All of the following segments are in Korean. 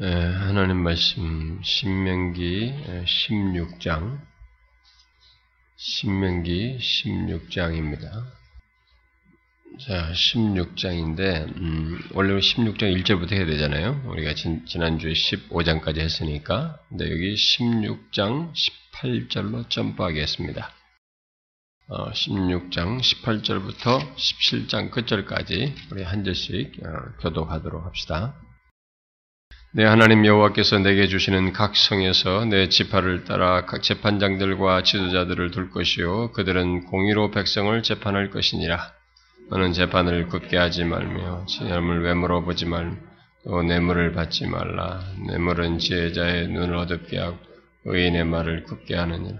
예, 하나님 말씀 신명기 16장 신명기 16장입니다. 자, 16장인데 음, 원래 16장 1절부터 해야 되잖아요. 우리가 진, 지난주에 15장까지 했으니까 근데 여기 16장 18절로 점프하겠습니다. 어, 16장 18절부터 17장 끝절까지 우리 한 절씩 어, 교독하도록 합시다. 내 하나님 여호와께서 내게 주시는 각 성에서 내 지파를 따라 각 재판장들과 지도자들을 둘 것이요 그들은 공의로 백성을 재판할 것이니라. 너는 재판을 굳게 하지 말며 진열을 외물어 보지 말또 뇌물을 받지 말라. 뇌물은 지혜자의 눈을 어둡게 하고 의인의 말을 굳게 하느니라.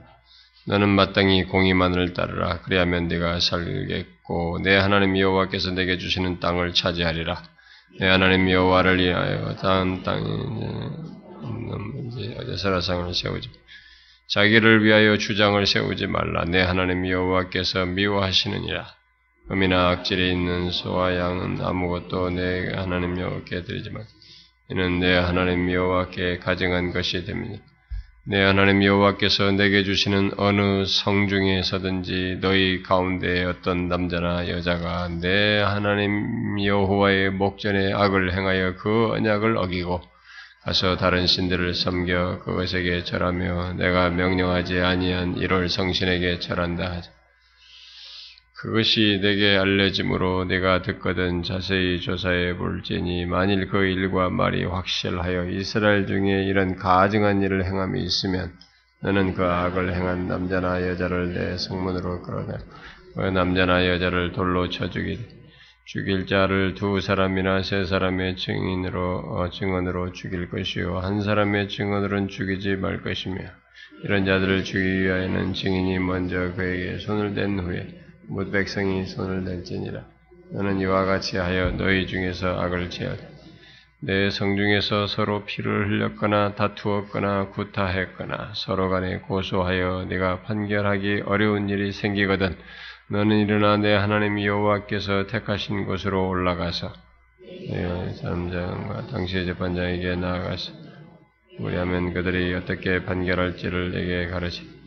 너는 마땅히 공의만을 따르라. 그리하면 네가 살겠고 내 하나님 여호와께서 내게 주시는 땅을 차지하리라. 내 하나님 여호와를 위하여 다음 땅에 이제 어제사라상을 세우지 자기를 위하여 주장을 세우지 말라. 내 하나님 여호와께서 미워하시느니라. 음이나 악질이 있는 소와 양은 아무것도 내 하나님 여호와께 드리지 말. 이는 내 하나님 여호와께 가증한 것이 됩니다. 내 하나님 여호와께서 내게 주시는 어느 성중에서든지 너희 가운데 어떤 남자나 여자가 내 하나님 여호와의 목전에 악을 행하여 그 언약을 어기고 가서 다른 신들을 섬겨 그것에게 절하며 내가 명령하지 아니한 이럴 성신에게 절한다 하자. 그것이 내게 알려짐으로 내가 듣거든 자세히 조사해 볼지니 만일 그 일과 말이 확실하여 이스라엘 중에 이런 가증한 일을 행함이 있으면 너는 그 악을 행한 남자나 여자를 내 성문으로 끌어내 그 남자나 여자를 돌로 쳐 죽일 죽일 자를 두 사람이나 세 사람의 증인으로 어, 증언으로 죽일 것이요. 한 사람의 증언으로는 죽이지 말 것이며 이런 자들을 죽이기 위하여는 증인이 먼저 그에게 손을 댄 후에 못 백성이 손을 댈지니라. 너는 이와 같이 하여 너희 중에서 악을 지하라. 내 성중에서 서로 피를 흘렸거나 다투었거나 구타했거나 서로 간에 고소하여 네가 판결하기 어려운 일이 생기거든 너는 일어나 내 하나님 여호와께서 택하신 곳으로 올라가서 내 사람장과 당시의 재판장에게 나아가서 우리하면 그들이 어떻게 판결할지를 내게 가르치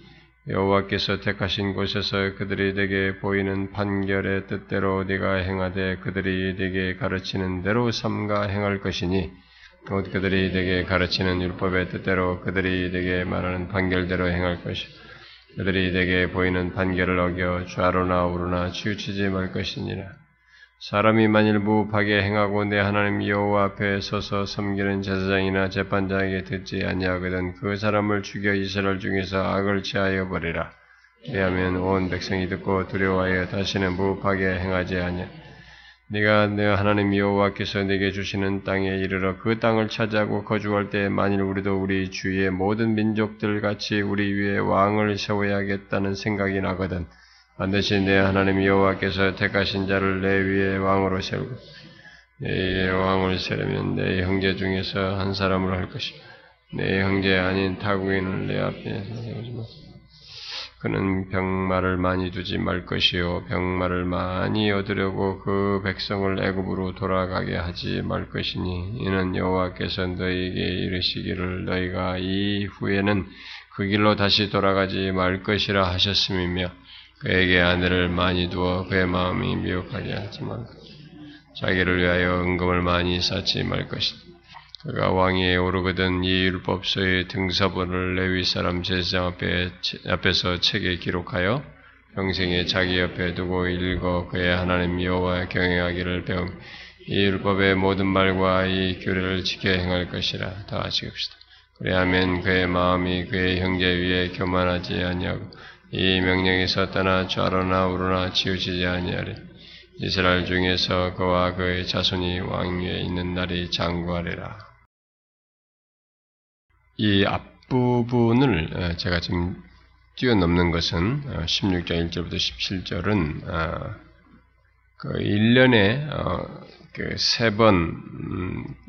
여호와께서 택하신 곳에서 그들이 내게 보이는 판결의 뜻대로 네가 행하되 그들이 네게 가르치는 대로 삼가 행할 것이니 곧 그들이 네게 가르치는 율법의 뜻대로 그들이 네게 말하는 판결대로 행할 것이 그들이 네게 보이는 판결을 어겨 좌로나 우로나 치우치지 말 것이니라 사람이 만일 무법하게 행하고 내 하나님 여호와 앞에 서서 섬기는 제사장이나 재판장에게 듣지 아니하거든 그 사람을 죽여 이스라엘 중에서 악을 취하여 버리라. 왜하면 온 백성이 듣고 두려워하여 다시는 무법하게 행하지 아니하. 네가 내 하나님 여호와께서 내게 주시는 땅에 이르러 그 땅을 차지하고 거주할 때 만일 우리도 우리 주위의 모든 민족들 같이 우리 위에 왕을 세워야겠다는 생각이 나거든. 반드시 내 하나님 여호와께서 택하신 자를 내 위에 왕으로 세우고 내 왕을 세우면 내 형제 중에서 한 사람으로 할 것이며 내 형제 아닌 타국인을 내 앞에 세우지 마. 그는 병마를 많이 두지 말 것이요 병마를 많이 얻으려고 그 백성을 애굽으로 돌아가게 하지 말 것이니 이는 여호와께서 너희에게 이르시기를 너희가 이 후에는 그 길로 다시 돌아가지 말 것이라 하셨음이며 그에게 아내를 많이 두어 그의 마음이 미혹하게 하지 말 것. 자기를 위하여 은금을 많이 쌓지 말 것이다. 그가 왕위에 오르거든 이 율법서의 등사본을 레위 사람 제사장 앞에, 앞에서 책에 기록하여 평생에 자기 옆에 두고 읽어 그의 하나님 여호와 경영하기를 배움. 이 율법의 모든 말과 이 규례를 지켜 행할 것이라. 다 하시옵시다. 그래야면 그의 마음이 그의 형제 위에 교만하지 아니하고 이 명령에서 떠나 좌로나 우로나 치우치지 아니하리. 이스라엘 중에서 그와 그의 자손이 왕위에 있는 날이 장구하리라. 이 앞부분을 어, 제가 지금 뛰어넘는 것은 16장 어, 1절부터 17절은 어, 그 1년에 그 세번 음, 아,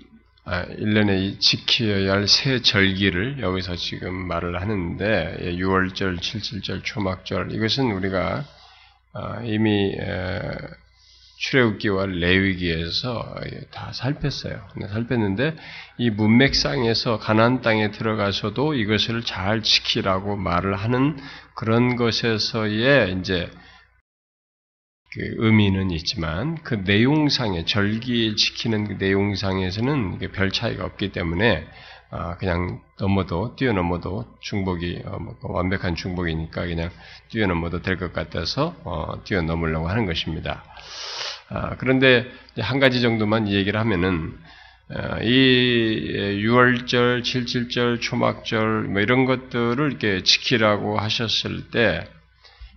1년에 지켜야 할세 절기를 여기서 지금 말을 하는데 6월절, 예, 7.7절, 초막절 이것은 우리가 아, 이미 출애굽기와 레위기에서 다 살폈어요. 살폈는데 이 문맥상에서 가나안 땅에 들어가서도 이것을 잘 지키라고 말을 하는 그런 것에서의 이제 그 의미는 있지만 그 내용상에 절기 지키는 그 내용상에서는 별 차이가 없기 때문에 아, 그냥 넘어도 뛰어넘어도 중복이 어, 뭐 완벽한 중복이니까 그냥 뛰어넘어도 될 것 같아서 어, 뛰어넘으려고 하는 것입니다. 아, 그런데 한 가지 정도만 얘기를 하면은 어, 이 6월절, 77절, 초막절 뭐 이런 것들을 이렇게 지키라고 하셨을 때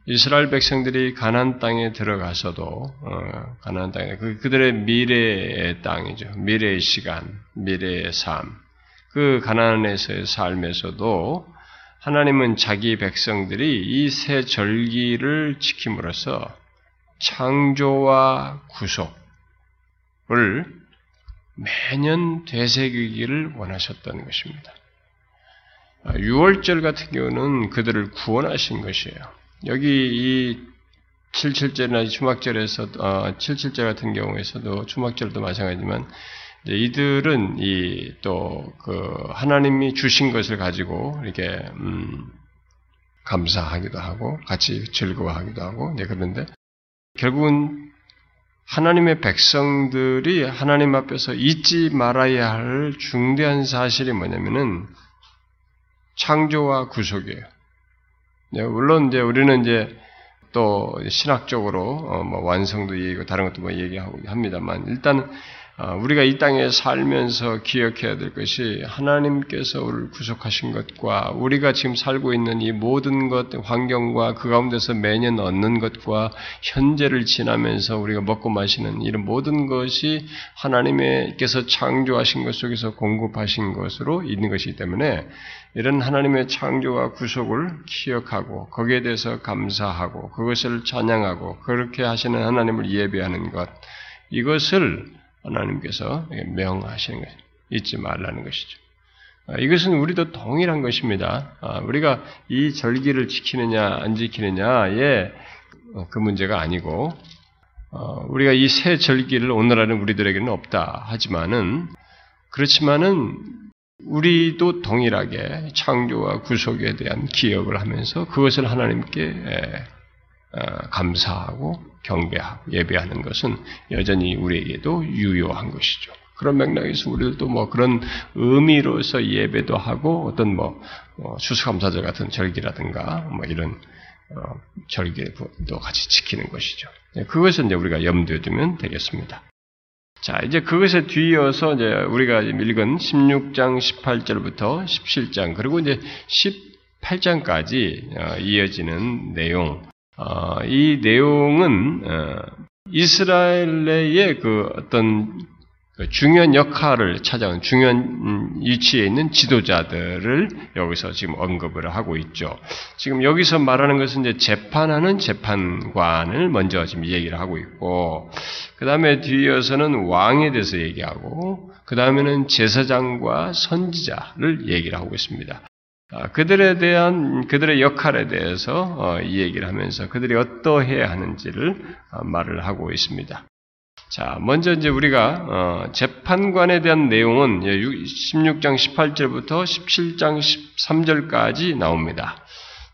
이스라엘 백성들이 가나안 땅에 들어가서도 어, 가나안 땅에 그 그들의 미래의 땅이죠. 미래의 시간, 미래의 삶. 그 가나안에서의 삶에서도 하나님은 자기 백성들이 이 새 절기를 지킴으로써 창조와 구속을 매년 되새기기를 원하셨던 것입니다. 6월절 아, 같은 경우는 그들을 구원하신 것이에요. 여기 이 77절이나 주막절에서 어, 77절 같은 경우에서도 주막절도 마찬가지지만 이들은 이 또 그 하나님이 주신 것을 가지고 이렇게 음 감사하기도 하고 같이 즐거워하기도 하고 네 그런데 결국은 하나님의 백성들이 하나님 앞에서 잊지 말아야 할 중대한 사실이 뭐냐면은 창조와 구속이에요. 네, 물론 이제 우리는 이제 또 신학적으로 어 뭐 완성도 얘기고 다른 것도 뭐 얘기하고 합니다만 일단 아, 우리가 이 땅에 살면서 기억해야 될 것이 하나님께서 우리를 구속하신 것과 우리가 지금 살고 있는 이 모든 것, 환경과 그 가운데서 매년 얻는 것과 현재를 지나면서 우리가 먹고 마시는 이런 모든 것이 하나님께서 창조하신 것 속에서 공급하신 것으로 있는 것이기 때문에 이런 하나님의 창조와 구속을 기억하고 거기에 대해서 감사하고 그것을 찬양하고 그렇게 하시는 하나님을 예배하는 것 이것을 하나님께서 명하시는 것, 잊지 말라는 것이죠. 아, 이것은 우리도 동일한 것입니다. 아, 우리가 이 절기를 지키느냐 안 지키느냐의 어, 그 문제가 아니고 어, 우리가 이 새 절기를 오늘날은 우리들에게는 없다 하지만은 그렇지만은 우리도 동일하게 창조와 구속에 대한 기억을 하면서 그것을 하나님께 어, 감사하고 경배하고 예배하는 것은 여전히 우리에게도 유효한 것이죠. 그런 맥락에서 우리들도 뭐 그런 의미로서 예배도 하고 어떤 뭐, 뭐 추수감사절 같은 절기라든가 뭐 이런 어, 절기도 같이 지키는 것이죠. 네, 그것을 이제 우리가 염두에 두면 되겠습니다. 자, 이제 그것에 뒤이어서 이제 우리가 읽은 16장 18절부터 17장 그리고 이제 18장까지 어, 이어지는 내용. 어, 이 내용은 어, 이스라엘의 그 어떤 그 중요한 역할을 찾아온 중요한 음, 위치에 있는 지도자들을 여기서 지금 언급을 하고 있죠. 지금 여기서 말하는 것은 이제 재판하는 재판관을 먼저 지금 얘기를 하고 있고, 그 다음에 뒤이어서는 왕에 대해서 얘기하고, 그 다음에는 제사장과 선지자를 얘기를 하고 있습니다. 아, 그들에 대한 그들의 역할에 대해서 어, 이 얘기를 하면서 그들이 어떠해야 하는지를 어, 말을 하고 있습니다. 자, 먼저 이제 우리가 어, 재판관에 대한 내용은 16장 18절부터 17장 13절까지 나옵니다.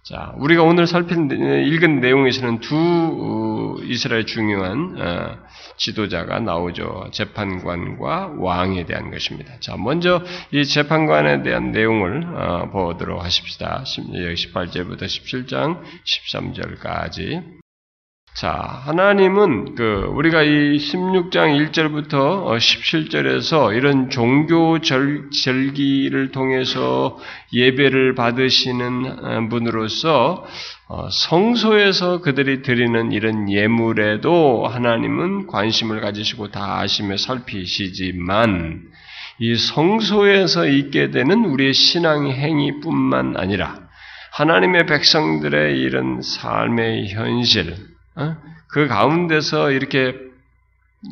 자, 우리가 오늘 살핀 읽은 내용에서는 두 이스라엘 중요한 지도자가 나오죠. 재판관과 왕에 대한 것입니다. 자, 먼저 이 재판관에 대한 내용을 어, 보도록 하십시다. 18절부터 17장 13절까지. 자, 하나님은 그 우리가 이 16장 1절부터 17절에서 이런 종교 절, 절기를 통해서 예배를 받으시는 분으로서 어, 성소에서 그들이 드리는 이런 예물에도 하나님은 관심을 가지시고 다 아시며 살피시지만 이 성소에서 있게 되는 우리의 신앙 행위뿐만 아니라 하나님의 백성들의 이런 삶의 현실, 어? 그 가운데서 이렇게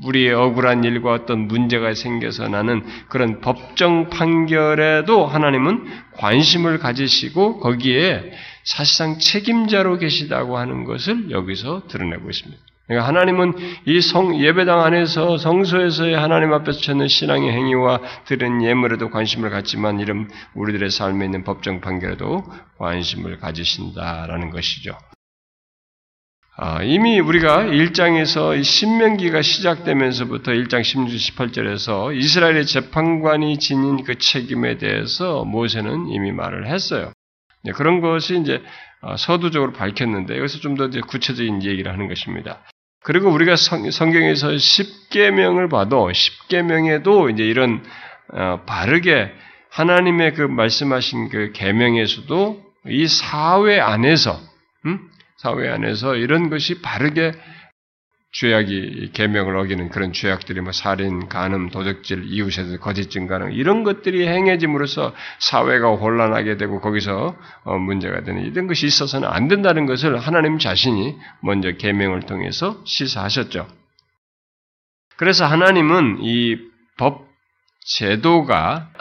우리의 억울한 일과 어떤 문제가 생겨서 나는 그런 법정 판결에도 하나님은 관심을 가지시고 거기에 사실상 책임자로 계시다고 하는 것을 여기서 드러내고 있습니다. 그러니까 하나님은 이 성, 예배당 안에서 성소에서의 하나님 앞에서 찾는 신앙의 행위와 드는 예물에도 관심을 갖지만 이런 우리들의 삶에 있는 법정 판결에도 관심을 가지신다라는 것이죠. 아, 이미 우리가 1장에서 신명기가 시작되면서부터 1장 16, 18절에서 이스라엘의 재판관이 지닌 그 책임에 대해서 모세는 이미 말을 했어요. 네, 그런 것이 이제 아, 서두적으로 밝혔는데 여기서 좀 더 구체적인 얘기를 하는 것입니다. 그리고 우리가 성, 경에서 10계명을 봐도 10계명에도 이제 이런 어, 바르게 하나님의 그 말씀하신 그 계명에서도 이 사회 안에서 음? 사회 안에서 이런 것이 바르게 죄악이 계명을 어기는 그런 죄악들이 뭐 살인, 간음, 도적질, 이웃에서 거짓 증가능 이런 것들이 행해짐으로써 사회가 혼란하게 되고 거기서 어, 문제가 되는 이런 것이 있어서는 안 된다는 것을 하나님 자신이 먼저 계명을 통해서 시사하셨죠. 그래서 하나님은 이 법 제도가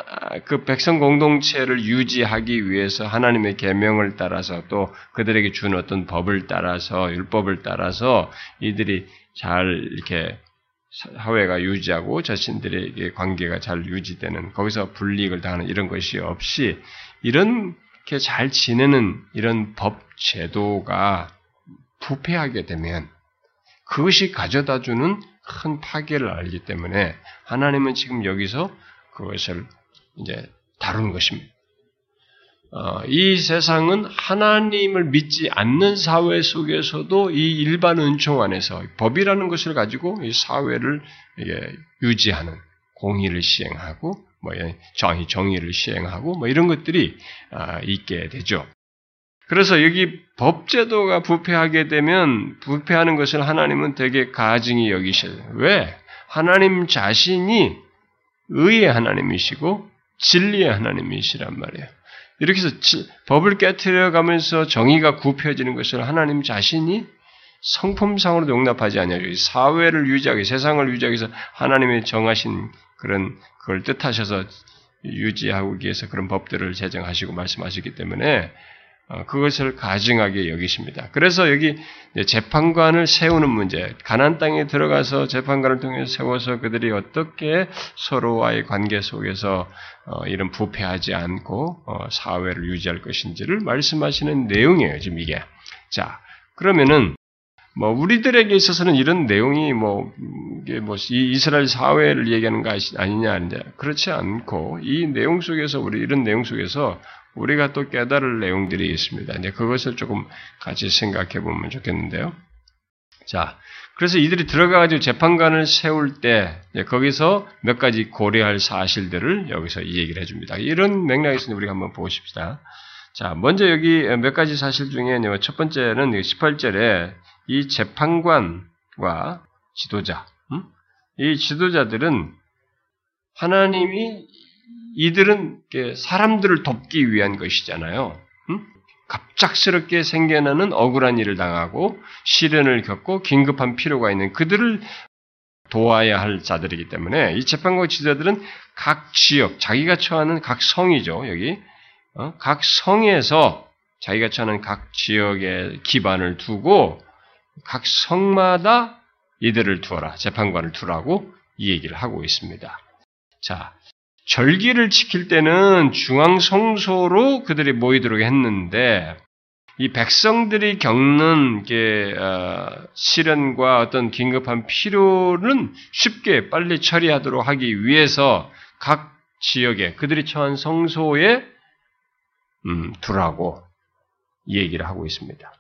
그 백성 공동체를 유지하기 위해서 하나님의 계명을 따라서 또 그들에게 준 어떤 법을 따라서 율법을 따라서 이들이 잘 이렇게 사회가 유지하고 자신들의 관계가 잘 유지되는 거기서 불이익을 당하는 이런 것이 없이 이렇게 잘 지내는 이런 법 제도가 부패하게 되면 그것이 가져다주는 큰 파괴를 알기 때문에 하나님은 지금 여기서 그것을 이제 다루는 것입니다. 어, 이 세상은 하나님을 믿지 않는 사회 속에서도 이 일반 은총 안에서 법이라는 것을 가지고 이 사회를 유지하는 공의를 시행하고 뭐 정의 정의를 시행하고 뭐 이런 것들이 아, 있게 되죠. 그래서 여기 법제도가 부패하게 되면 부패하는 것을 하나님은 되게 가증히 여기셔요. 왜? 하나님 자신이 의의 하나님이시고 진리의 하나님이시란 말이에요. 이렇게 해서 법을 깨뜨려 가면서 정의가 굽혀지는 것을 하나님 자신이 성품상으로 용납하지 않냐고 사회를 유지하기, 세상을 유지하기 위해서 하나님의 정하신 그런 그걸 뜻하셔서 유지하기 위해서 그런 법들을 제정하시고 말씀하시기 때문에 어, 그것을 가증하게 여기십니다. 그래서 여기 재판관을 세우는 문제, 가난 땅에 들어가서 재판관을 통해 세워서 그들이 어떻게 서로와의 관계 속에서 어, 이런 부패하지 않고 어, 사회를 유지할 것인지를 말씀하시는 내용이에요. 지금 이게. 자, 그러면은 뭐 우리들에게 있어서는 이런 내용이 뭐 이게 뭐 이스라엘 사회를 얘기하는 거 아니냐 이제 그렇지 않고 이 내용 속에서 우리 이런 내용 속에서 우리가 또 깨달을 내용들이 있습니다. 이제 그것을 조금 같이 생각해 보면 좋겠는데요. 자, 그래서 이들이 들어가가지고 재판관을 세울 때 거기서 몇 가지 고려할 사실들을 여기서 이 얘기를 해줍니다. 이런 맥락에서 우리가 한번 보십시다. 자, 먼저 여기 몇 가지 사실 중에 첫 번째는 18절에 이 재판관과 지도자, 음? 이 지도자들은 하나님이 이들은 사람들을 돕기 위한 것이잖아요. 응? 갑작스럽게 생겨나는 억울한 일을 당하고 시련을 겪고 긴급한 필요가 있는 그들을 도와야 할 자들이기 때문에 이 재판관 지자들은 각 지역, 자기가 처하는 각 성이죠, 여기. 어? 각 성에서 자기가 처하는 각 지역에 기반을 두고 각 성마다 이들을 두어라, 재판관을 두라고 이 얘기를 하고 있습니다. 자, 절기를 지킬 때는 중앙 성소로 그들이 모이도록 했는데 이 백성들이 겪는 게 어, 시련과 어떤 긴급한 필요는 쉽게 빨리 처리하도록 하기 위해서 각 지역에 그들이 처한 성소에 음, 두라고 얘기를 하고 있습니다.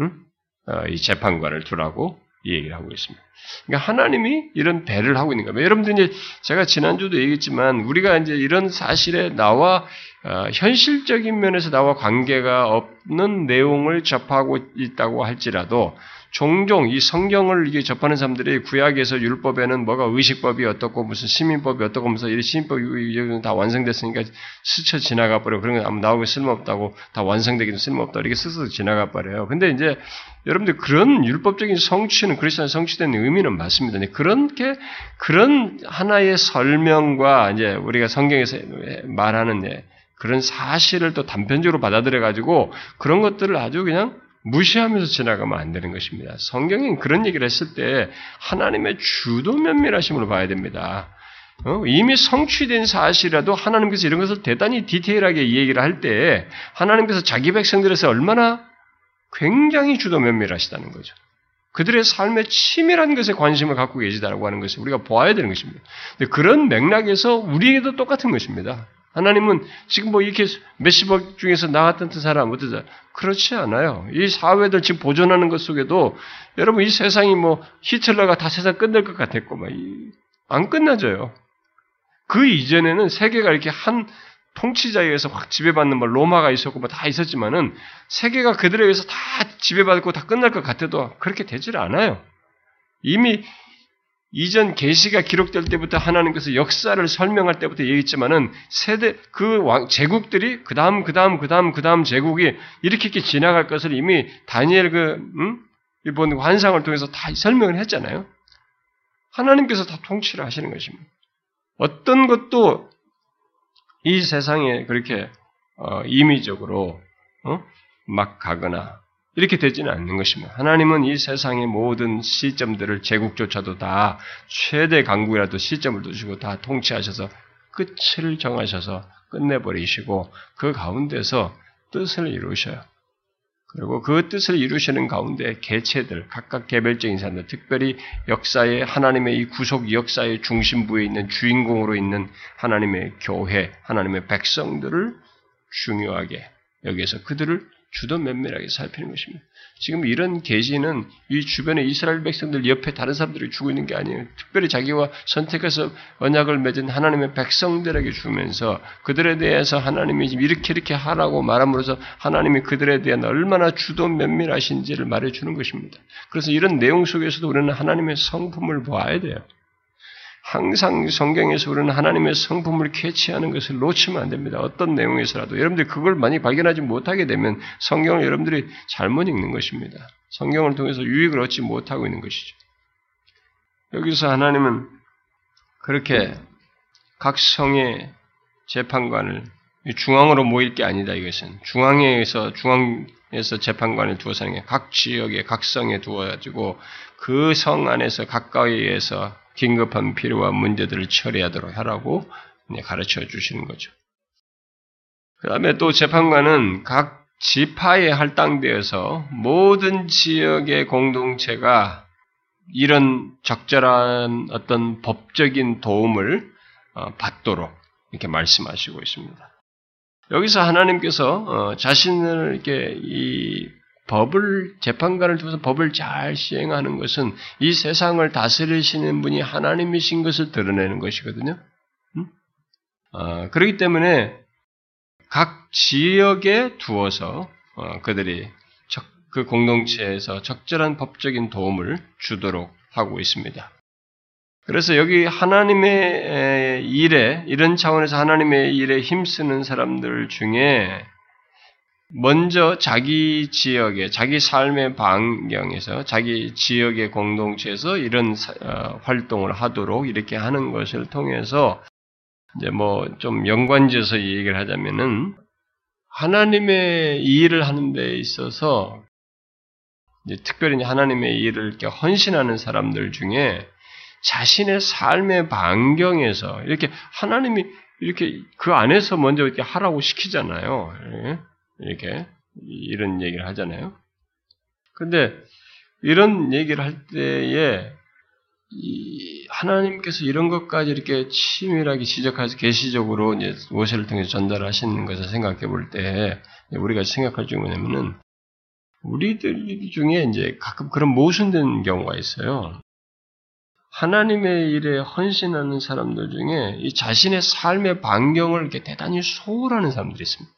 음? 어, 이 재판관을 두라고 이 얘기를 하고 있습니다. 그러니까 하나님이 이런 배를 하고 있는 겁니다. 여러분들 이제 제가 지난주도 얘기했지만 우리가 이제 이런 사실에 나와 어, 현실적인 면에서 나와 관계가 없는 내용을 접하고 있다고 할지라도 종종 이 성경을 이게 접하는 사람들이 구약에서 율법에는 뭐가 의식법이 어떻고 무슨 시민법이 어떻고 무슨 이 시민법이 다 완성됐으니까 스쳐 지나가 버려 그런 건 아무 나오고 쓸모없다고 다 완성되기도 쓸모없다 이렇게 스쳐 지나가 버려요. 근데 이제 여러분들 그런 율법적인 성취는 그리스도의 성취된 의미는 맞습니다. 그렇게 그런 하나의 설명과 이제 우리가 성경에서 말하는 그런 사실을 또 단편적으로 받아들여 가지고 그런 것들을 아주 그냥 무시하면서 지나가면 안 되는 것입니다. 성경은 그런 얘기를 했을 때 하나님의 주도 면밀하심으로 봐야 됩니다. 어? 이미 성취된 사실이라도 하나님께서 이런 것을 대단히 디테일하게 이 얘기를 할 때 하나님께서 자기 백성들에서 얼마나 굉장히 주도 면밀하시다는 거죠. 그들의 삶의 치밀한 것에 관심을 갖고 계시다라고 하는 것을 우리가 보아야 되는 것입니다. 그런 맥락에서 우리에게도 똑같은 것입니다. 하나님은 지금 뭐 이렇게 몇십억 중에서 나왔던 사람 어떠자? 그렇지 않아요. 이 사회들 지금 보존하는 것 속에도 여러분 이 세상이 뭐 히틀러가 다 세상 끝낼 것 같았고 막안 끝나져요. 그 이전에는 세계가 이렇게 한 통치자에 의해서 확 지배받는 뭐 로마가 있었고 뭐 다 있었지만은 세계가 그들에 의해서 다 지배받고 다 끝날 것 같아도 그렇게 되질 않아요. 이미 이전 계시가 기록될 때부터 하나님께서 역사를 설명할 때부터 얘기했지만은 세대 그 왕, 제국들이 그 다음 그 다음 그 다음 그 다음 제국이 이렇게 이렇게 지나갈 것을 이미 다니엘 그 음? 이번 환상을 통해서 다 설명을 했잖아요. 하나님께서 다 통치를 하시는 것입니다. 어떤 것도 이 세상에 그렇게 어, 임의적으로 어? 막 가거나 이렇게 되지는 않는 것입니다. 하나님은 이 세상의 모든 시점들을 제국조차도 다 최대 강국이라도 시점을 두시고 다 통치하셔서 끝을 정하셔서 끝내버리시고 그 가운데서 뜻을 이루셔요. 그리고 그 뜻을 이루시는 가운데 개체들, 각각 개별적인 사람들, 특별히 역사의 하나님의 이 구속 역사의 중심부에 있는 주인공으로 있는 하나님의 교회, 하나님의 백성들을 중요하게 여기에서 그들을 주도 면밀하게 살피는 것입니다. 지금 이런 계시는 이 주변에 이스라엘 백성들 옆에 다른 사람들이 주고 있는 게 아니에요. 특별히 자기와 선택해서 언약을 맺은 하나님의 백성들에게 주면서 그들에 대해서 하나님이 이렇게 이렇게 하라고 말함으로써 하나님이 그들에 대한 얼마나 주도 면밀하신지를 말해주는 것입니다. 그래서 이런 내용 속에서도 우리는 하나님의 성품을 보아야 돼요. 항상 성경에서 우리는 하나님의 성품을 캐치하는 것을 놓치면 안 됩니다. 어떤 내용에서라도. 여러분들이 그걸 많이 발견하지 못하게 되면 성경을 여러분들이 잘못 읽는 것입니다. 성경을 통해서 유익을 얻지 못하고 있는 것이죠. 여기서 하나님은 그렇게 각 성의 재판관을 중앙으로 모일 게 아니다 이것은 중앙에서 중앙에서 재판관을 두어서 하는 게 각 지역에 각 성에 두어가지고 그 성 안에서 가까이에서 긴급한 필요와 문제들을 처리하도록 하라고 가르쳐 주시는 거죠. 그 다음에 또 재판관은 각 지파에 할당되어서 모든 지역의 공동체가 이런 적절한 어떤 법적인 도움을 어, 받도록 이렇게 말씀하시고 있습니다. 여기서 하나님께서 어, 자신을 이렇게 이 법을 재판관을 두고서 법을 잘 시행하는 것은 이 세상을 다스리시는 분이 하나님이신 것을 드러내는 것이거든요. 음? 어, 그렇기 때문에 각 지역에 두어서 어, 그들이 적, 그 공동체에서 적절한 법적인 도움을 주도록 하고 있습니다. 그래서 여기 하나님의 일에 이런 차원에서 하나님의 일에 힘쓰는 사람들 중에 먼저 자기 지역에, 자기 삶의 반경에서, 자기 지역의 공동체에서 이런 어, 활동을 하도록 이렇게 하는 것을 통해서 이제 뭐 좀 연관지어서 얘기를 하자면은 하나님의 일을 하는 데 있어서 특별히 하나님의 일을 이렇게 헌신하는 사람들 중에 자신의 삶의 반경에서 이렇게 하나님이 이렇게 그 안에서 먼저 이렇게 하라고 시키잖아요. 예? 이렇게 이런 얘기를 하잖아요. 근데 이런 얘기를 할 때에 하나님께서 이런 것까지 이렇게 치밀하게 지적해서 계시적으로 모세를 통해서 전달하시는 것을 생각해 볼 때 우리가 생각할 줄 뭐냐면은 우리들 중에 이제 가끔 그런 모순된 경우가 있어요. 하나님의 일에 헌신하는 사람들 중에 이 자신의 삶의 반경을 이렇게 대단히 소홀하는 사람들이 있습니다.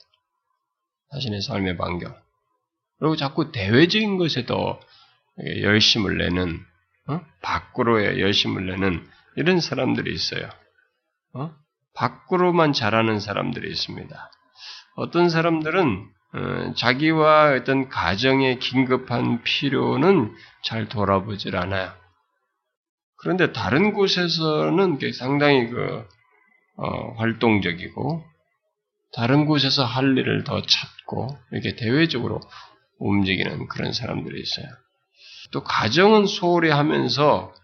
자신의 삶의 반경. 그리고 자꾸 대외적인 것에도 열심을 내는, 어? 밖으로의 열심을 내는 이런 사람들이 있어요. 어? 밖으로만 잘하는 사람들이 있습니다. 어떤 사람들은 어, 자기와 어떤 가정의 긴급한 필요는 잘 돌아보질 않아요. 그런데 다른 곳에서는 상당히 그 어, 활동적이고 다른 곳에서 할 일을 더 찾고 이렇게 대외적으로 움직이는 그런 사람들이 있어요. 또 가정은 소홀히 하면서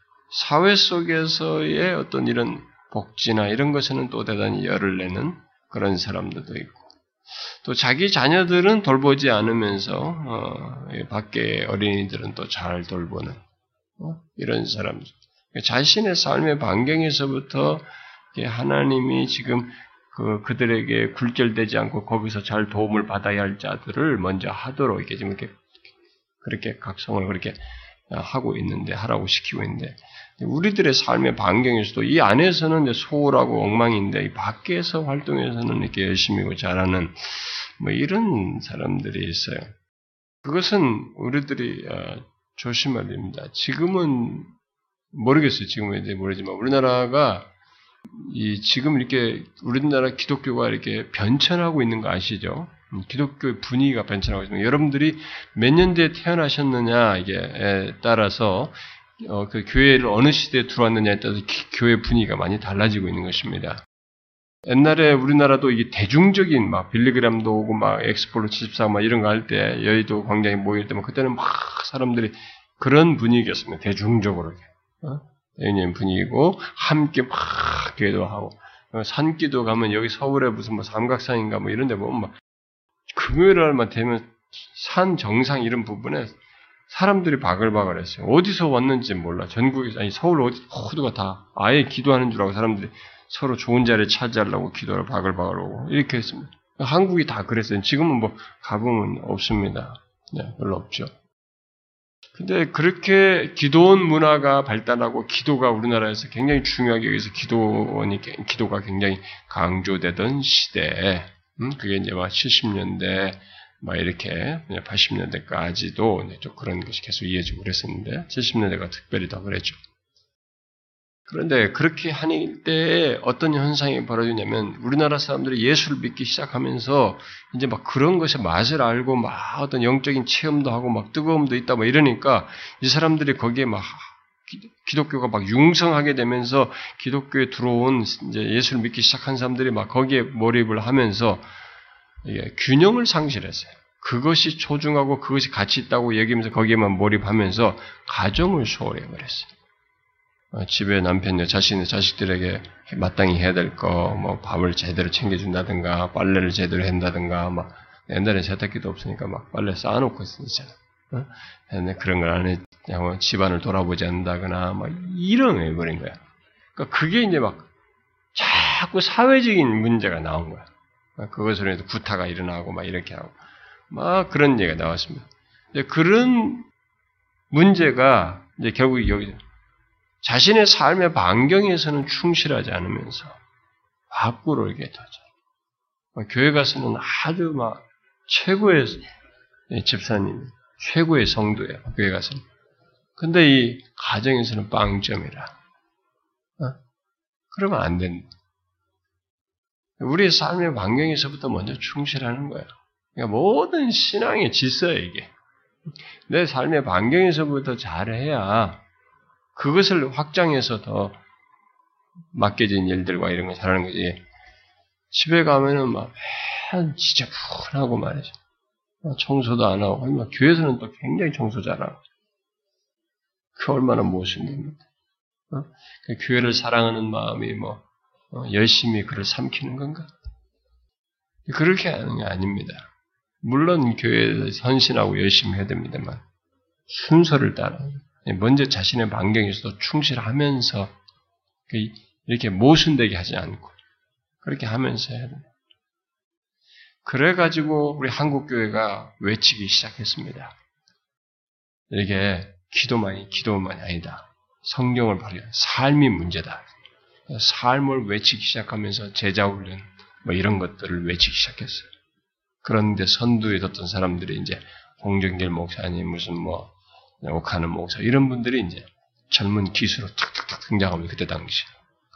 사회 속에서의 어떤 이런 복지나 이런 것에는 또 대단히 열을 내는 그런 사람들도 있고 또 자기 자녀들은 돌보지 않으면서 어, 밖에 어린이들은 또 잘 돌보는 어? 이런 사람들 자신의 삶의 반경에서부터 하나님이 지금 그 그들에게 굴절되지 않고 거기서 잘 도움을 받아야 할 자들을 먼저 하도록 이렇게 지금 이렇게 그렇게 각성을 그렇게 하고 있는데 하라고 시키고 있는데 우리들의 삶의 반경에서도 이 안에서는 소홀하고 엉망인데 이 밖에서 활동해서는 이렇게 열심히고 잘하는 뭐 이런 사람들이 있어요. 그것은 우리들이 어, 조심해야 됩니다. 지금은 모르겠어요. 지금은 이제 모르지만 우리나라가 이 지금 이렇게 우리나라 기독교가 이렇게 변천하고 있는 거 아시죠? 음, 기독교 분위기가 변천하고 있습니다. 여러분들이 몇 년대에 태어나셨느냐 이게 따라서 어, 그 교회를 어느 시대에 들어왔느냐에 따라서 기, 교회 분위기가 많이 달라지고 있는 것입니다. 옛날에 우리나라도 이게 대중적인 막 빌리그램도 오고 막 엑스폴로 74 막 이런 거 할 때 여의도 광장에 모일 때 막 그때는 막 사람들이 그런 분위기였습니다. 대중적으로 어? 대인 분위기고 함께 막 기도하고 어, 산기도 가면 여기 서울에 무슨 뭐 삼각산인가 뭐 이런 데 보면 막 금요일 날만 되면 산 정상 이런 부분에 사람들이 바글바글했어요. 어디서 왔는지 몰라. 전국에 아니 서울 어디 모두가 다 아예 기도하는 줄 알고 사람들이 서로 좋은 자리에 차지하려고 기도를 바글바글하고 이렇게 했습니다. 한국이 다 그랬어요. 지금은 뭐 가보면 없습니다. 네, 별로 없죠. 근데 그렇게 기도원 문화가 발달하고 기도가 우리나라에서 굉장히 중요하게 여기서 기도원이 기도가 굉장히 강조되던 시대에 음, 그게 이제 막 70년대 막 이렇게 80년대까지도 좀 그런 것이 계속 이어지고 그랬었는데 70년대가 특별히 더 그랬죠. 그런데 그렇게 하는 때에 어떤 현상이 벌어지냐면 우리나라 사람들이 예수를 믿기 시작하면서 이제 막 그런 것의 맛을 알고 막 어떤 영적인 체험도 하고 막 뜨거움도 있다 막 이러니까 이 사람들이 거기에 막 기독교가 막 융성하게 되면서 기독교에 들어온 이제 예수를 믿기 시작한 사람들이 막 거기에 몰입을 하면서 균형을 상실했어요. 그것이 초중하고 그것이 가치 있다고 얘기하면서 거기에만 몰입하면서 가정을 소홀히 해버렸어요. 어, 집에 남편이 자신의 자식들에게 마땅히 해야 될 거, 뭐 밥을 제대로 챙겨준다든가, 빨래를 제대로 한다든가, 막 옛날에 세탁기도 없으니까 막 빨래 쌓아놓고 있었잖아. 어? 그런 걸안 해, 뭐 집안을 돌아보지 않는다거나, 막 이런 해버린 거야. 그러니까 그게 이제 막 자꾸 사회적인 문제가 나온 거야. 그것으로 해서 구타가 일어나고 막 이렇게 하고, 막 그런 얘기가 나왔습니다. 그런 문제가 이제 결국 여기 자신의 삶의 반경에서는 충실하지 않으면서 밖으로 이렇게 터져. 교회 가서는 아주 막 최고의 집사님, 최고의 성도예요. 교회 가서는. 근데 이 가정에서는 빵점이라. 어? 그러면 안 된다. 우리의 삶의 반경에서부터 먼저 충실하는 거예요. 그러니까 모든 신앙의 질서예요, 이게. 내 삶의 반경에서부터 잘해야 그것을 확장해서 더 맡겨진 일들과 이런 걸 잘하는 거지. 집에 가면은 막, 진짜 푸근하고 말이죠. 청소도 안 하고, 막 교회에서는 또 굉장히 청소 잘하고. 그 얼마나 모순됩니까? 어? 그 교회를 사랑하는 마음이 뭐, 어, 열심히 그를 삼키는 건가? 그렇게 하는 게 아닙니다. 물론 교회에 선신하고 열심히 해야 됩니다만, 순서를 따라 먼저 자신의 반경에서도 충실하면서 그 이렇게 모순되게 하지 않고 그렇게 하면서 해야 됩니다. 그래가지고 우리 한국교회가 외치기 시작했습니다. 이게 기도만이, 기도만이 아니다. 성경을 발휘 삶이 문제다. 삶을 외치기 시작하면서 제자훈련, 뭐 이런 것들을 외치기 시작했어요. 그런데 선두에 섰던 사람들이 이제 홍정길 목사님, 무슨 뭐, 옥한흠 목사 이런 분들이 이제 젊은 기수로 탁탁탁 등장하면 그때 당시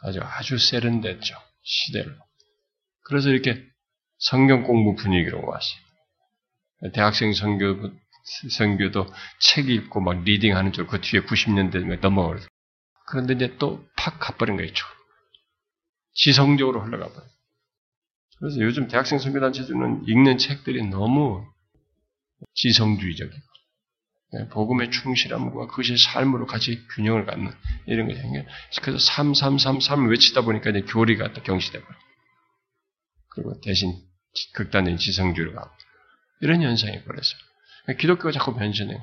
아주 아주 세련됐죠 시대를. 그래서 이렇게 성경 공부 분위기로 왔어요. 대학생 선교 선교도 책 읽고 막 reading하는 쪽 그 뒤에 90년대 넘어가요. 그런데 이제 또 팍 가버린 거예요. 지성적으로 흘러가 버려요. 그래서 요즘 대학생 선교단체들은 읽는 책들이 너무 지성주의적이고 예, 복음의 충실함과 그것이 삶으로 같이 균형을 갖는 이런. 그래서 3, 3, 3, 3 외치다 보니까 이제 교리가 또 버려. 그리고 대신 극단적인 지성주의로 가고 이런 현상이 벌어져요. 기독교가 자꾸 변신해요.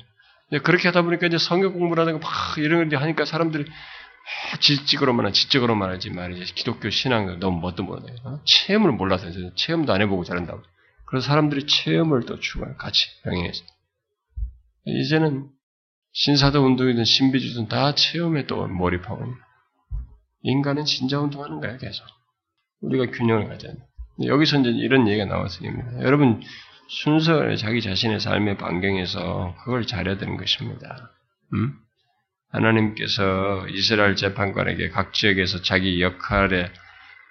그렇게 하다 보니까 이제 성경 공부라는 거막 이런 걸 하니까 사람들이 지적으로만 지적으로만 하지 말이지 기독교 신앙을 너무 뭣도 모르네. 어? 체험을 몰라서 체험도 안 해보고 자른다고. 그래서 사람들이 체험을 또 추구해 같이 병행해서. 이제는 신사도 운동이든 신비주든 다 체험에 또 몰입하고 인간은 진자 운동하는 거야 계속. 우리가 균형을 가져야 돼. 여기서 이제 이런 얘기가 나왔습니다. 여러분 순서를 자기 자신의 삶의 반경에서 그걸 잘해야 되는 것입니다. 음? 하나님께서 이스라엘 재판관에게 각 지역에서 자기 역할의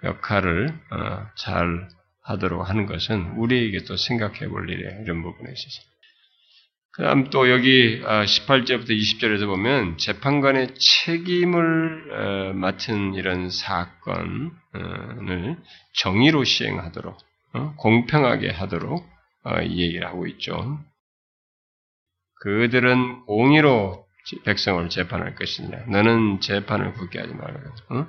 역할을 어, 잘 하도록 하는 것은 우리에게 또 생각해 볼 일이에요. 이런 부분에 있어서. 그 다음 또 여기 18절부터 아, 20절에서 보면 재판관의 책임을 어, 맡은 이런 사건을 정의로 시행하도록, 어, 공평하게 하도록 어, 얘기를 하고 있죠. 그들은 공의로 백성을 재판할 것이냐. 너는 재판을 굳게 하지 말고.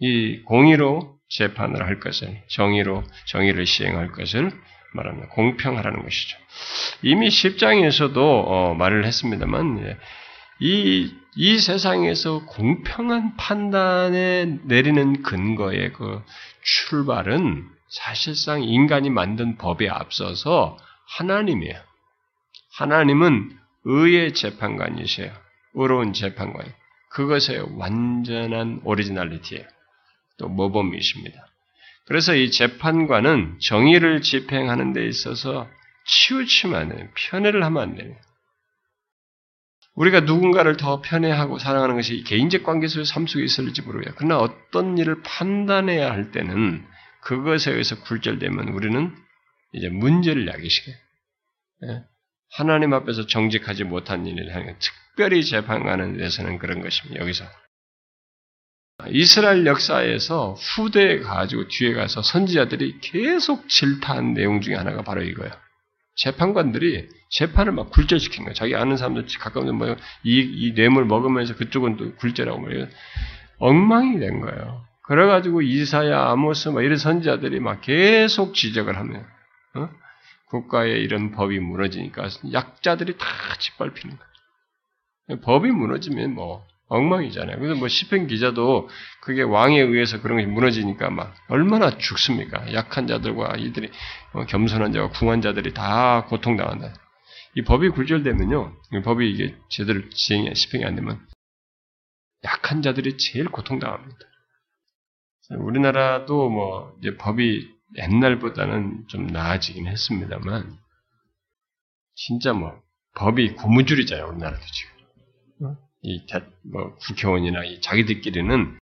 이 공의로 재판을 할 것을, 정의로 정의를 시행할 것을 말합니다. 공평하라는 것이죠. 이미 10장에서도 어, 말을 했습니다만 예, 이, 이 세상에서 공평한 판단에 내리는 근거의 그 출발은 사실상 인간이 만든 법에 앞서서 하나님이에요. 하나님은 의의 재판관이세요. 의로운 재판관. 그것의 완전한 오리지널리티예요. 또 모범이십니다. 그래서 이 재판관은 정의를 집행하는 데 있어서 치우치면 안. 편애를 하면 안 돼요. 우리가 누군가를 더 편애하고 사랑하는 것이 개인적 관계 속의 삶 속에 있을지 모르겠어요. 그러나 어떤 일을 판단해야 할 때는 그것에 의해서 굴절되면 우리는 이제 문제를 야기시켜요. 예? 하나님 앞에서 정직하지 못한 일을 하는 특별히 재판하는 데서는 그런 것입니다. 여기서 이스라엘 역사에서 후대에 가지고 뒤에 가서 선지자들이 계속 질타한 내용 중에 하나가 바로 이거예요. 재판관들이 재판을 막 굴절시킨 거예요. 자기 아는 사람들 가까운 뭐, 이, 이 뇌물 먹으면서 그쪽은 또 굴절하고 뭐, 엉망이 된 거예요. 그래가지고 이사야, 아모스, 막 이런 선지자들이 막 계속 지적을 하면, 어? 국가의 이런 법이 무너지니까 약자들이 다 짓밟히는 거예요. 법이 무너지면 뭐, 엉망이잖아요. 그래서 뭐 시편 기자도 그게 왕에 의해서 그런 것이 무너지니까 막 얼마나 죽습니까? 약한 자들과 이들이 어, 겸손한 자와 궁한 자들이 다 고통당한다. 이 법이 굴절되면요, 이 법이 이게 제대로 지행이 시행이 안 되면 약한 자들이 제일 고통당합니다. 우리나라도 뭐 이제 법이 옛날보다는 좀 나아지긴 했습니다만 진짜 뭐 법이 고무줄이잖아요 우리나라도 지금. 이 뭐, 국회의원이나 이 자기들끼리는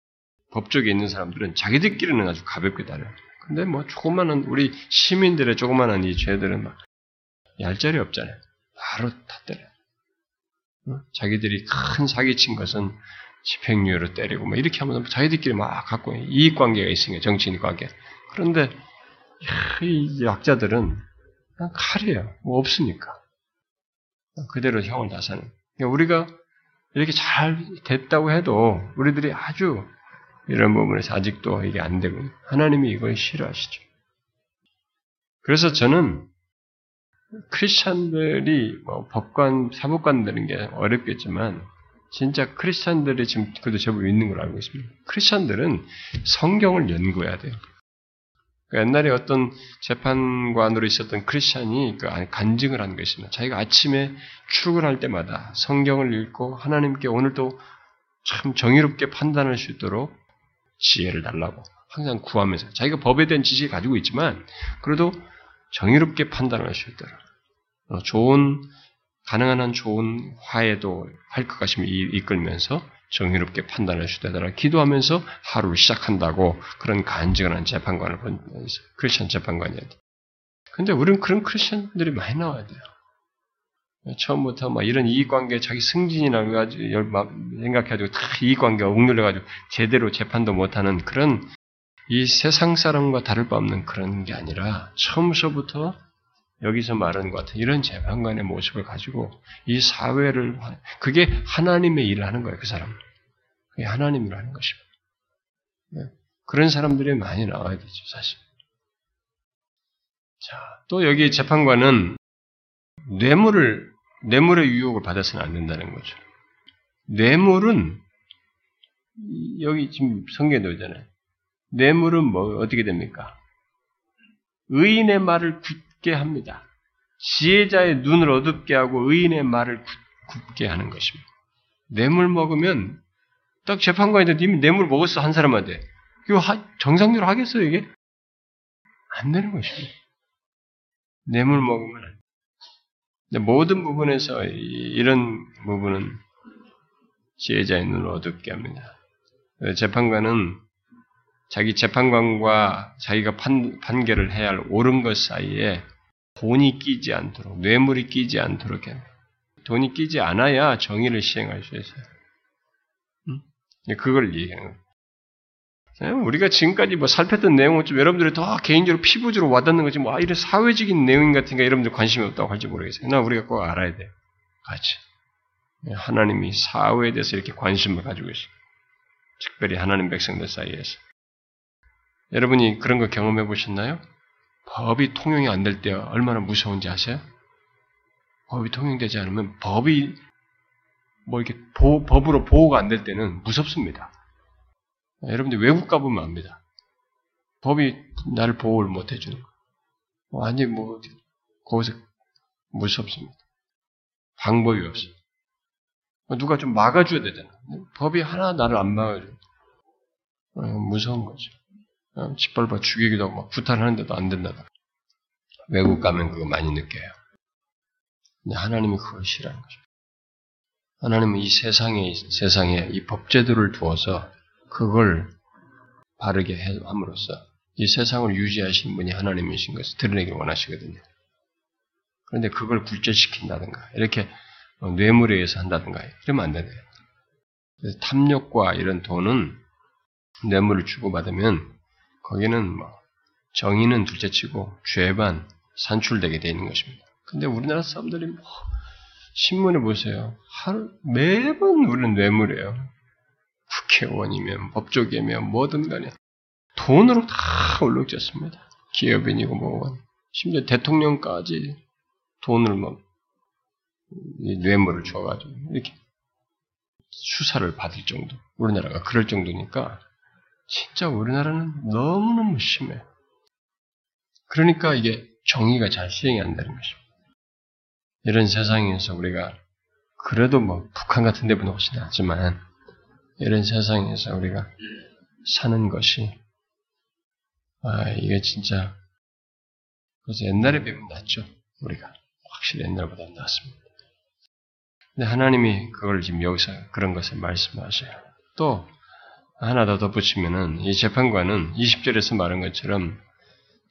법조계에 있는 사람들은 자기들끼리는 아주 가볍게 다뤄요. 근데 뭐 조그마한 우리 시민들의 조그마한 이 죄들은 막 얄짤이 없잖아요. 바로 다 때려요. 어? 자기들이 큰 사기친 것은 집행유예로 때리고 뭐 이렇게 하면 자기들끼리 막 갖고 이익 관계가 있으니까 정치인 관계. 그런데 이 약자들은 그냥 칼이에요. 뭐 없으니까 그대로 형을 나사는. 그러니까 우리가 이렇게 잘 됐다고 해도 우리들이 아주 이런 부분에서 아직도 이게 안 되고 하나님이 이걸 싫어하시죠. 그래서 저는 크리스찬들이 뭐 법관, 사법관 되는 게 어렵겠지만 진짜 크리스찬들이 지금 그래도 제법 있는 걸 알고 있습니다. 크리스찬들은 성경을 연구해야 돼요. 그 옛날에 어떤 재판관으로 있었던 크리스찬이 그 간증을 한 것입니다. 자기가 아침에 출근할 때마다 성경을 읽고 하나님께 오늘도 참 정의롭게 판단할 수 있도록 지혜를 달라고 항상 구하면서 자기가 법에 대한 지식을 가지고 있지만 그래도 정의롭게 판단할 수 있도록 어, 좋은 가능한 한 좋은 화해도 할 것 같으면 이끌면서 정의롭게 수 있다라 기도하면서 하루를 시작한다고 그런 간증을 한 재판관을 본 크리스천 재판관이었 돼. 근데 우리는 그런 크리스천들이 많이 나와야 돼요. 처음부터 막 이런 이익관계 자기 승진이나 가지고 생각해가지고 다 이익관계가 옥눌려가지고 제대로 재판도 못하는 그런 이 세상 사람과 다를 바 없는 그런 게 아니라 처음서부터 여기서 말하는 것 같은 이런 재판관의 모습을 가지고 이 사회를 그게 하나님의 일을 하는 거예요. 그 사람. 그게 하나님을 하는 것입니다. 네. 그런 사람들이 많이 나와야 되죠, 사실. 자, 또 여기 재판관은 뇌물을 뇌물의 유혹을 받아서는 안 된다는 거죠. 뇌물은 여기 지금 성경에 나오잖아요. 뇌물은 뭐 어떻게 됩니까? 의인의 말을 굳 게 합니다. 지혜자의 눈을 어둡게 하고 의인의 말을 굳게 하는 것입니다. 뇌물 먹으면 딱 재판관인데 이미 뇌물 먹었어 한 사람한테 이거 정상적으로 하겠어요 이게? 안 되는 것입니다. 뇌물 먹으면 모든 부분에서 이런 부분은 지혜자의 눈을 어둡게 합니다. 재판관은 자기 재판관과 자기가 판, 판결을 해야 할 옳은 것 사이에 돈이 끼지 않도록, 뇌물이 끼지 않도록 해. 돈이 끼지 않아야 정의를 시행할 수 있어요. 응? 그걸 얘기하는 거예요. 우리가 지금까지 뭐 살폈던 내용은 좀 여러분들이 더 개인적으로 피부적으로 와닿는 거지, 뭐, 아, 이런 사회적인 내용 같은 게 여러분들 관심이 없다고 할지 모르겠어요. 나 우리가 꼭 알아야 돼요. 같이. 하나님이 사회에 대해서 이렇게 관심을 가지고 있어요. 특별히 하나님 백성들 사이에서. 여러분이 그런 거 경험해 보셨나요? 법이 통용이 안 될 때 얼마나 무서운지 아세요? 법이 통용되지 않으면 법이 뭐 이렇게 보, 법으로 보호가 안 될 때는 무섭습니다. 여러분들 외국 가보면 압니다. 법이 나를 보호를 못 해주는 거. 완전히 뭐, 거기서 무섭습니다. 방법이 없어요. 누가 좀 막아줘야 되잖아. 법이 하나 나를 안 막아줘. 어, 무서운 거죠. 어, 짓밟아 죽이기도 하고 막 구타하는데도 안 된다다. 외국 가면 그거 많이 느껴요. 근데 하나님이 그걸 싫어하는 거죠. 하나님은 이 세상에, 세상에 이 법제도를 두어서 그걸 바르게 함으로써 이 세상을 유지하신 분이 하나님이신 것을 드러내기 원하시거든요. 그런데 그걸 굴절시킨다든가, 이렇게 뇌물에 의해서 한다든가, 이러면 안 되네요. 탐욕과 이런 돈은 뇌물을 주고받으면 거기는 뭐 정의는 둘째치고 죄만 산출되게 되어 있는 것입니다. 근데 우리나라 사람들이 뭐 신문에 보세요. 하루 매번 우리는 뇌물이에요. 국회의원이면 법조계면 뭐든 간에 돈으로 다 올록졌습니다. 기업인이고 뭐고 심지어 대통령까지 돈을 막 뇌물을 줘가지고 이렇게 수사를 받을 정도 우리나라가 그럴 정도니까 진짜 우리나라는 너무너무 심해. 그러니까 이게 정의가 잘 시행이 안 되는 것입니다. 이런 세상에서 우리가 그래도 뭐 북한 같은 데보다 훨씬 낫지만 이런 세상에서 우리가 사는 것이 아 이게 진짜 그래서 옛날에 비하면 낫죠 우리가 확실히 옛날보다 낫습니다. 근데 하나님이 그걸 지금 여기서 그런 것을 말씀하셔요. 또 하나 더 덧붙이면은 이 재판관은 20절에서 말한 것처럼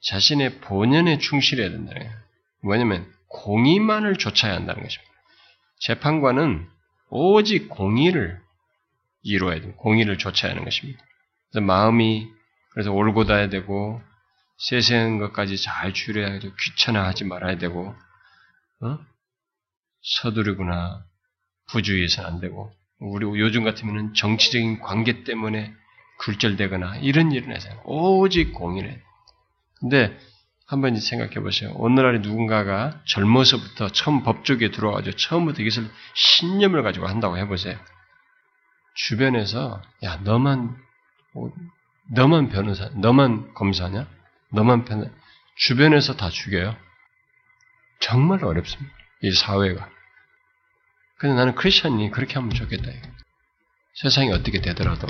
자신의 본연에 충실해야 된다. 뭐냐면 공의만을 쫓아야 한다는 것입니다. 재판관은 오직 공의를 이루어야 돼. 공의를 쫓아야 하는 것입니다. 그래서 마음이 그래서 올곧아야 되고 세세한 것까지 잘 추려야 되고 귀찮아하지 말아야 되고 어? 서두르거나 부주의해서는 안 되고 우리 요즘 같으면 정치적인 관계 때문에 굴절되거나 이런 일은 해서 오직 공의를 근데 한번 생각해 보세요. 오늘날에 누군가가 젊어서부터 처음 법조계에 들어와가지고 처음부터 이것을 신념을 가지고 한다고 해보세요. 주변에서 야 너만 너만 변호사, 너만 검사냐? 너만 변 주변에서 다 죽여요. 정말 어렵습니다. 이 사회가. 근데 나는 크리스천이 그렇게 하면 좋겠다. 세상이 어떻게 되더라도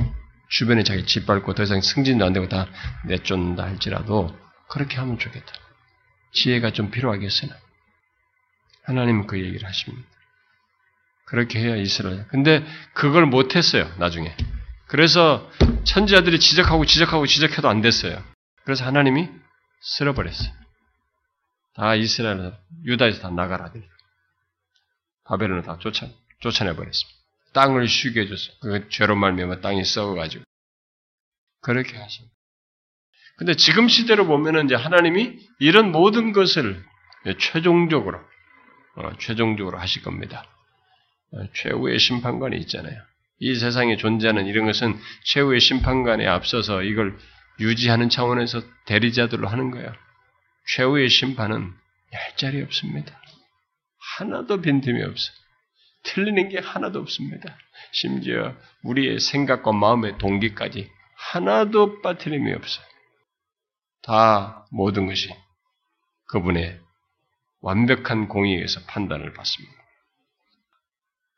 주변에 자기 짓밟고 더 이상 승진도 안 되고 다 내쫓는다 할지라도 그렇게 하면 좋겠다. 지혜가 좀 필요하겠으나 하나님은 그 얘기를 하십니다. 그렇게 해야 이스라엘. 근데 그걸 못했어요. 나중에. 그래서 천지자들이 지적하고 지적하고 지적해도 안 됐어요. 그래서 하나님이 쓸어버렸어요. 다 이스라엘, 유다에서 다 나가라. 바벨론을 다 쫓아, 쫓아내버렸습니다. 땅을 쉬게 해줬어요. 그 죄로 말미암아 땅이 썩어가지고. 그렇게 하십니다. 근데 지금 시대로 보면은 이제 하나님이 이런 모든 것을 최종적으로 어, 최종적으로 하실 겁니다. 어, 최후의 심판관이 있잖아요. 이 세상에 존재하는 이런 것은 최후의 심판관에 앞서서 이걸 유지하는 차원에서 대리자들로 하는 거예요. 최후의 심판은 얄짤이 없습니다. 하나도 빈틈이 없어요. 틀리는 게 하나도 없습니다. 심지어 우리의 생각과 마음의 동기까지 하나도 빠트림이 없어요. 다 모든 것이 그분의 완벽한 공의에서 판단을 받습니다.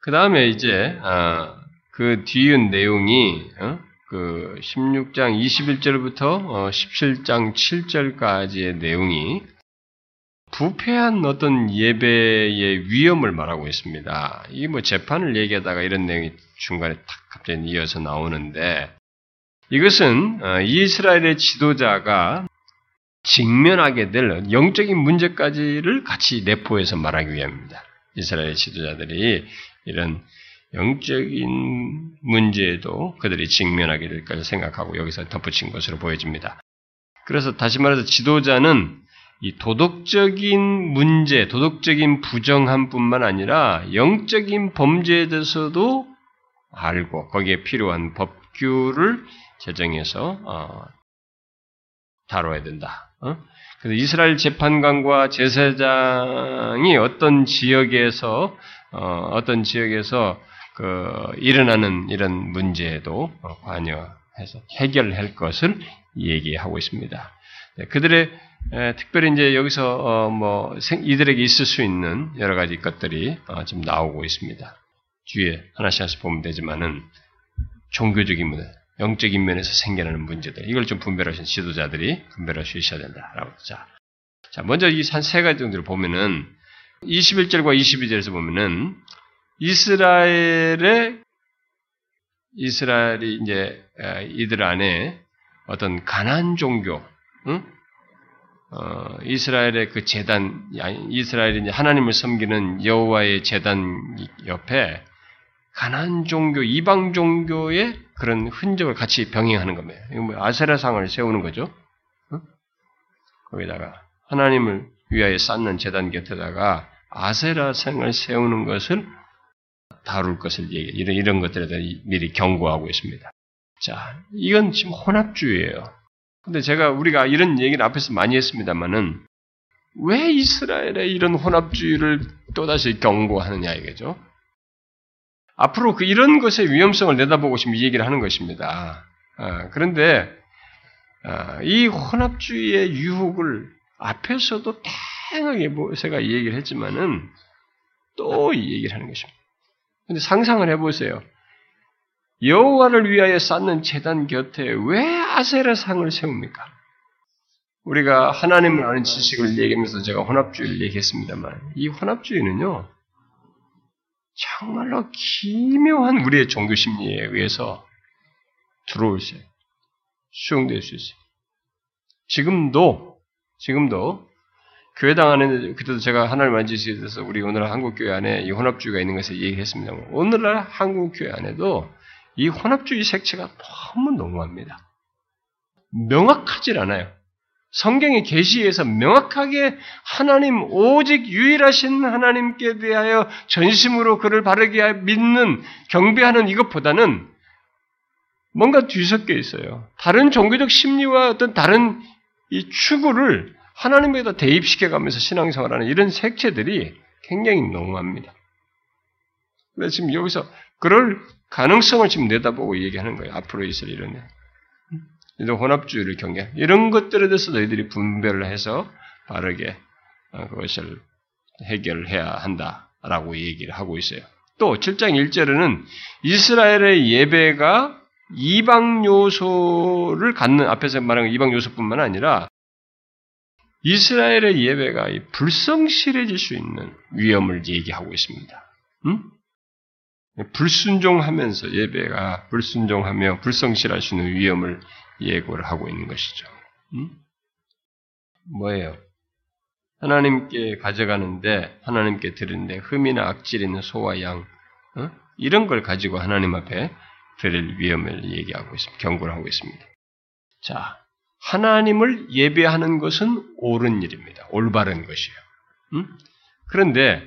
그 다음에 이제 아, 그 뒤은 내용이 어? 그 16장 21절부터 17장 7절까지의 내용이 부패한 어떤 예배의 위험을 말하고 있습니다. 이게 뭐 재판을 얘기하다가 이런 내용이 중간에 탁 갑자기 이어서 나오는데 이것은 어, 이스라엘의 지도자가 직면하게 될 영적인 문제까지를 같이 내포해서 말하기 위함입니다. 이스라엘 지도자들이 이런 영적인 문제에도 그들이 직면하게 될 것을 생각하고 여기서 덧붙인 것으로 보여집니다. 그래서 다시 말해서 지도자는 이 도덕적인 문제, 도덕적인 부정함뿐만 아니라 영적인 범죄에 대해서도 알고 거기에 필요한 법규를 제정해서 어, 다뤄야 된다. 어? 그래서 이스라엘 재판관과 제사장이 어떤 지역에서 어, 떤 지역에서 그 일어나는 이런 문제에도 관여해서 해결할 것을 얘기하고 있습니다. 네, 그들의 에, 특별히 이제 여기서 어, 뭐 생, 이들에게 있을 수 있는 여러 가지 것들이 어, 지금 나오고 있습니다. 뒤에 하나씩 하나씩 보면 되지만은 종교적인 문제, 영적인 면에서 생겨나는 문제들 이걸 좀 분별하신 지도자들이 분별할 수 있어야 된다라고 자, 자 먼저 이 한 세 가지 정도를 보면은 21절과 22절에서 보면은 이스라엘의 이스라엘이 이제 이들 안에 어떤 가난 종교, 응? 어, 이스라엘의 그 재단, 이스라엘이 하나님을 섬기는 여호와의 재단 옆에 가난 종교, 이방 종교의 그런 흔적을 같이 병행하는 겁니다. 뭐 아세라상을 세우는 거죠. 응? 거기다가 하나님을 위하여 쌓는 재단 곁에다가 아세라상을 세우는 것을 다룰 것을 얘기, 이런, 이런 것들에 대해 미리 경고하고 있습니다. 자, 이건 지금 혼합주의예요. 근데 제가 우리가 이런 얘기를 앞에서 많이 했습니다만은 왜 이스라엘의 이런 혼합주의를 또다시 경고하느냐 이거죠. 앞으로 그 이런 것의 위험성을 내다보고 지금 이 얘기를 하는 것입니다. 아, 그런데 아, 이 혼합주의의 유혹을 앞에서도 다양하게 뭐 제가 이 얘기를 했지만은 또 이 얘기를 하는 것입니다. 근데 상상을 해보세요. 여호와를 위하여 쌓는 재단 곁에 왜 아세라 상을 세웁니까? 우리가 하나님을 아는 지식을 얘기하면서 제가 혼합주의를 얘기했습니다만 이 혼합주의는요 정말로 기묘한 우리의 종교 심리에 의해서 들어올 수 수용될 수 있어요. 지금도 지금도 교회당 안에 그때도 제가 하나님 만지시에 대해서 우리 오늘날 한국 교회 안에 이 혼합주의가 있는 것을 얘기했습니다. 오늘날 한국 교회 안에도 이 혼합주의 색채가 너무 농후합니다. 명확하질 않아요. 성경의 계시에서 명확하게 하나님 오직 유일하신 하나님께 대하여 전심으로 그를 바르게 믿는 경배하는 이것보다는 뭔가 뒤섞여 있어요. 다른 종교적 심리와 어떤 다른 이 추구를 하나님에다 대입시켜가면서 신앙생활하는 이런 색채들이 굉장히 농후합니다. 그래서 지금 여기서 그럴 가능성을 지금 내다보고 얘기하는 거예요. 앞으로 있을 일은. 이런 혼합주의를 경계. 이런 것들에 대해서 너희들이 분별을 해서 바르게 어, 그것을 해결해야 한다라고 얘기를 하고 있어요. 또 7장 1절에는 이스라엘의 예배가 이방 요소를 갖는 앞에서 말한 이방 요소뿐만 아니라 이스라엘의 예배가 불성실해질 수 있는 위험을 얘기하고 있습니다. 음? 불순종하면서 예배가 불순종하며 있는 위험을 예고를 하고 있는 것이죠. 음? 뭐예요? 하나님께 가져가는데 하나님께 드리는데 흠이나 악질 있는 소와 양 어? 이런 걸 가지고 하나님 앞에 드릴 위험을 얘기하고 있습니다. 경고를 하고 있습니다. 자, 하나님을 예배하는 것은 옳은 일입니다. 올바른 것이에요. 음? 그런데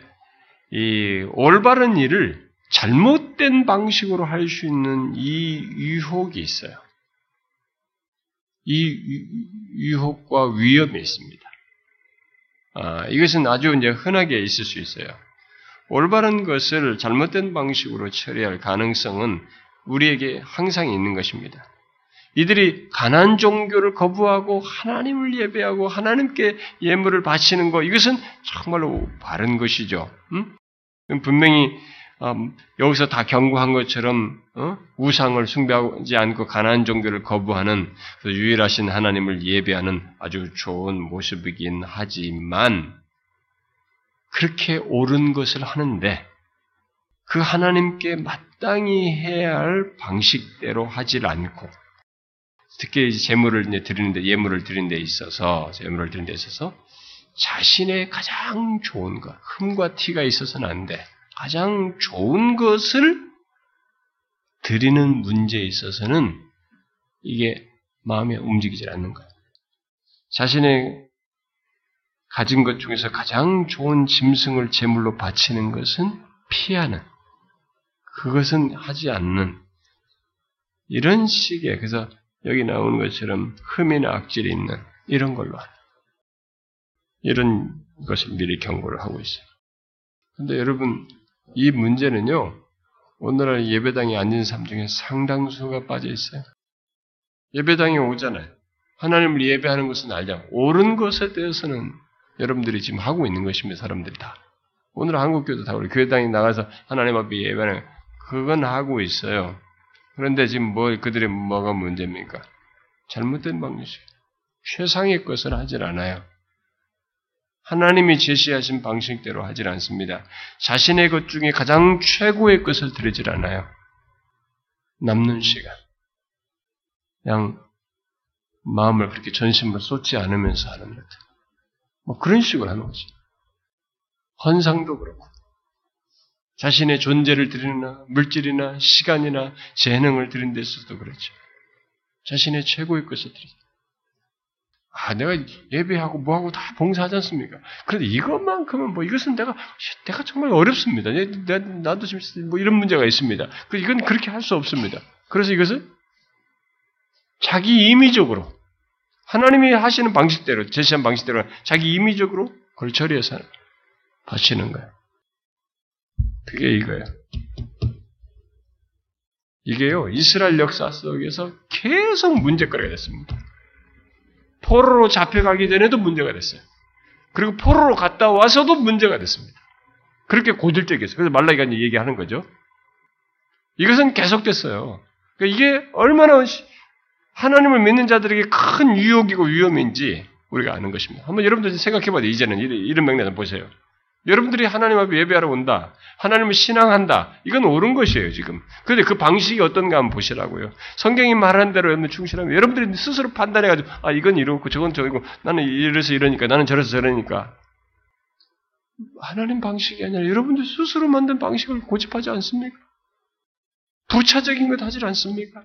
이 올바른 일을 잘못된 방식으로 할 수 있는 이 유혹이 있어요. 이 유혹과 위험이 있습니다. 아, 이것은 아주 이제 흔하게 있을 수 있어요. 올바른 것을 잘못된 방식으로 처리할 가능성은 우리에게 항상 있는 것입니다. 이들이 가난 종교를 거부하고 하나님을 예배하고 하나님께 예물을 바치는 것 이것은 정말로 바른 것이죠. 음? 분명히 음, 여기서 다 경고한 것처럼 어? 우상을 숭배하지 않고 가난 종교를 거부하는 그 유일하신 하나님을 예배하는 아주 좋은 모습이긴 하지만 그렇게 옳은 것을 하는데 그 하나님께 마땅히 해야 할 방식대로 하질 않고 특히 재물을 이제 드리는데 예물을 드리는 데 있어서 예물을 드리는 데 있어서 자신의 가장 좋은 것 흠과 티가 있어서는 안 돼. 가장 좋은 것을 드리는 문제에 있어서는 이게 마음에 움직이질 않는 거예요. 자신의 가진 것 중에서 가장 좋은 짐승을 제물로 바치는 것은 피하는, 그것은 하지 않는, 이런 식의, 그래서 여기 나오는 것처럼 흠이나 악질이 있는 이런 걸로 하는, 이런 것을 미리 경고를 하고 있어요. 근데 여러분, 이 문제는요, 오늘날 예배당에 앉은 사람 중에 상당수가 빠져 있어요. 예배당에 오잖아요. 하나님을 예배하는 것은 알죠. 옳은 것에 대해서는 여러분들이 지금 하고 있는 것입니다. 사람들이 다. 오늘 한국교도 다 우리 교회당에 나가서 하나님 앞에 예배하는 그건 하고 있어요. 그런데 지금 뭐 그들의 뭐가 문제입니까? 잘못된 방식. 최상의 것을 하질 않아요. 하나님이 제시하신 방식대로 하질 않습니다. 자신의 것 중에 가장 최고의 것을 드리질 않아요. 남는 시간. 그냥 마음을 그렇게 전심을 쏟지 않으면서 하는 것. 뭐 그런 식으로 하는 거지. 헌상도 그렇고. 자신의 존재를 드리나 물질이나 시간이나 재능을 드리는 데 있어서도 그렇죠. 자신의 최고의 것을 드리죠. 아, 내가 예배하고 뭐하고 다 봉사하지 않습니까? 그런데 이것만큼은 뭐 이것은 내가, 내가 정말 어렵습니다. 내, 나도 지금 뭐 이런 문제가 있습니다. 그 이건 그렇게 할 수 없습니다. 그래서 이것은 자기 임의적으로, 하나님이 하시는 방식대로, 제시한 방식대로 자기 임의적으로 그걸 처리해서 바치는 거예요. 그게 이거예요. 이게요, 이스라엘 역사 속에서 계속 문제거리가 됐습니다. 포로로 잡혀가기 전에도 문제가 됐어요. 그리고 포로로 갔다 와서도 문제가 됐습니다. 그렇게 고질적이었어요. 그래서 말라기가 얘기하는 거죠. 이것은 계속됐어요. 그러니까 이게 얼마나 하나님을 믿는 자들에게 큰 유혹이고 위험인지 우리가 아는 것입니다. 한번 여러분들 생각해봐요. 이제는 이런 맥락을 보세요. 여러분들이 하나님 앞에 예배하러 온다. 하나님을 신앙한다. 이건 옳은 것이에요, 지금. 그런데 그 방식이 어떤가 한번 보시라고요. 성경이 말하는 대로 여러분 충실하면 여러분들이 스스로 판단해가지고, 아, 이건 이렇고 저건 저이고, 나는 이래서 이러니까, 나는 저래서 저러니까. 하나님 방식이 아니라 여러분들 스스로 만든 방식을 고집하지 않습니까? 부차적인 것 하지 않습니까?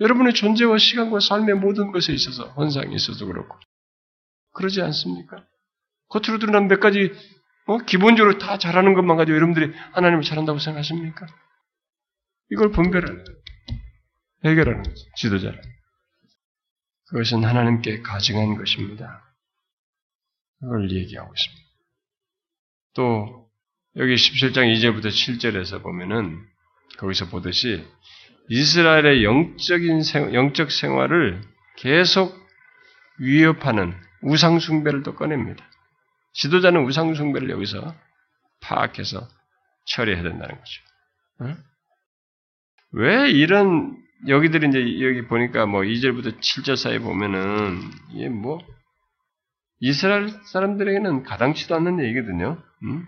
여러분의 존재와 시간과 삶의 모든 것에 있어서, 헌상에 있어서 그렇고. 그러지 않습니까? 겉으로 드러난 몇 가지 어? 기본적으로 다 잘하는 것만 가지고 여러분들이 하나님을 잘한다고 생각하십니까? 이걸 분별하는 해결하는 거죠. 지도자는. 그것은 하나님께 가증한 것입니다. 그걸 얘기하고 있습니다. 또 여기 17장 2절부터 7절에서 보면은 거기서 보듯이 이스라엘의 영적인 생, 영적 생활을 계속 위협하는 우상 숭배를 또 꺼냅니다. 지도자는 우상숭배를 여기서 파악해서 처리해야 된다는 거죠. 응? 왜 이런 여기들이 이제 여기 보니까 뭐 2절부터 7절 사이 보면은 이게 뭐 이스라엘 사람들에게는 가당치도 않는 얘기거든요. 응?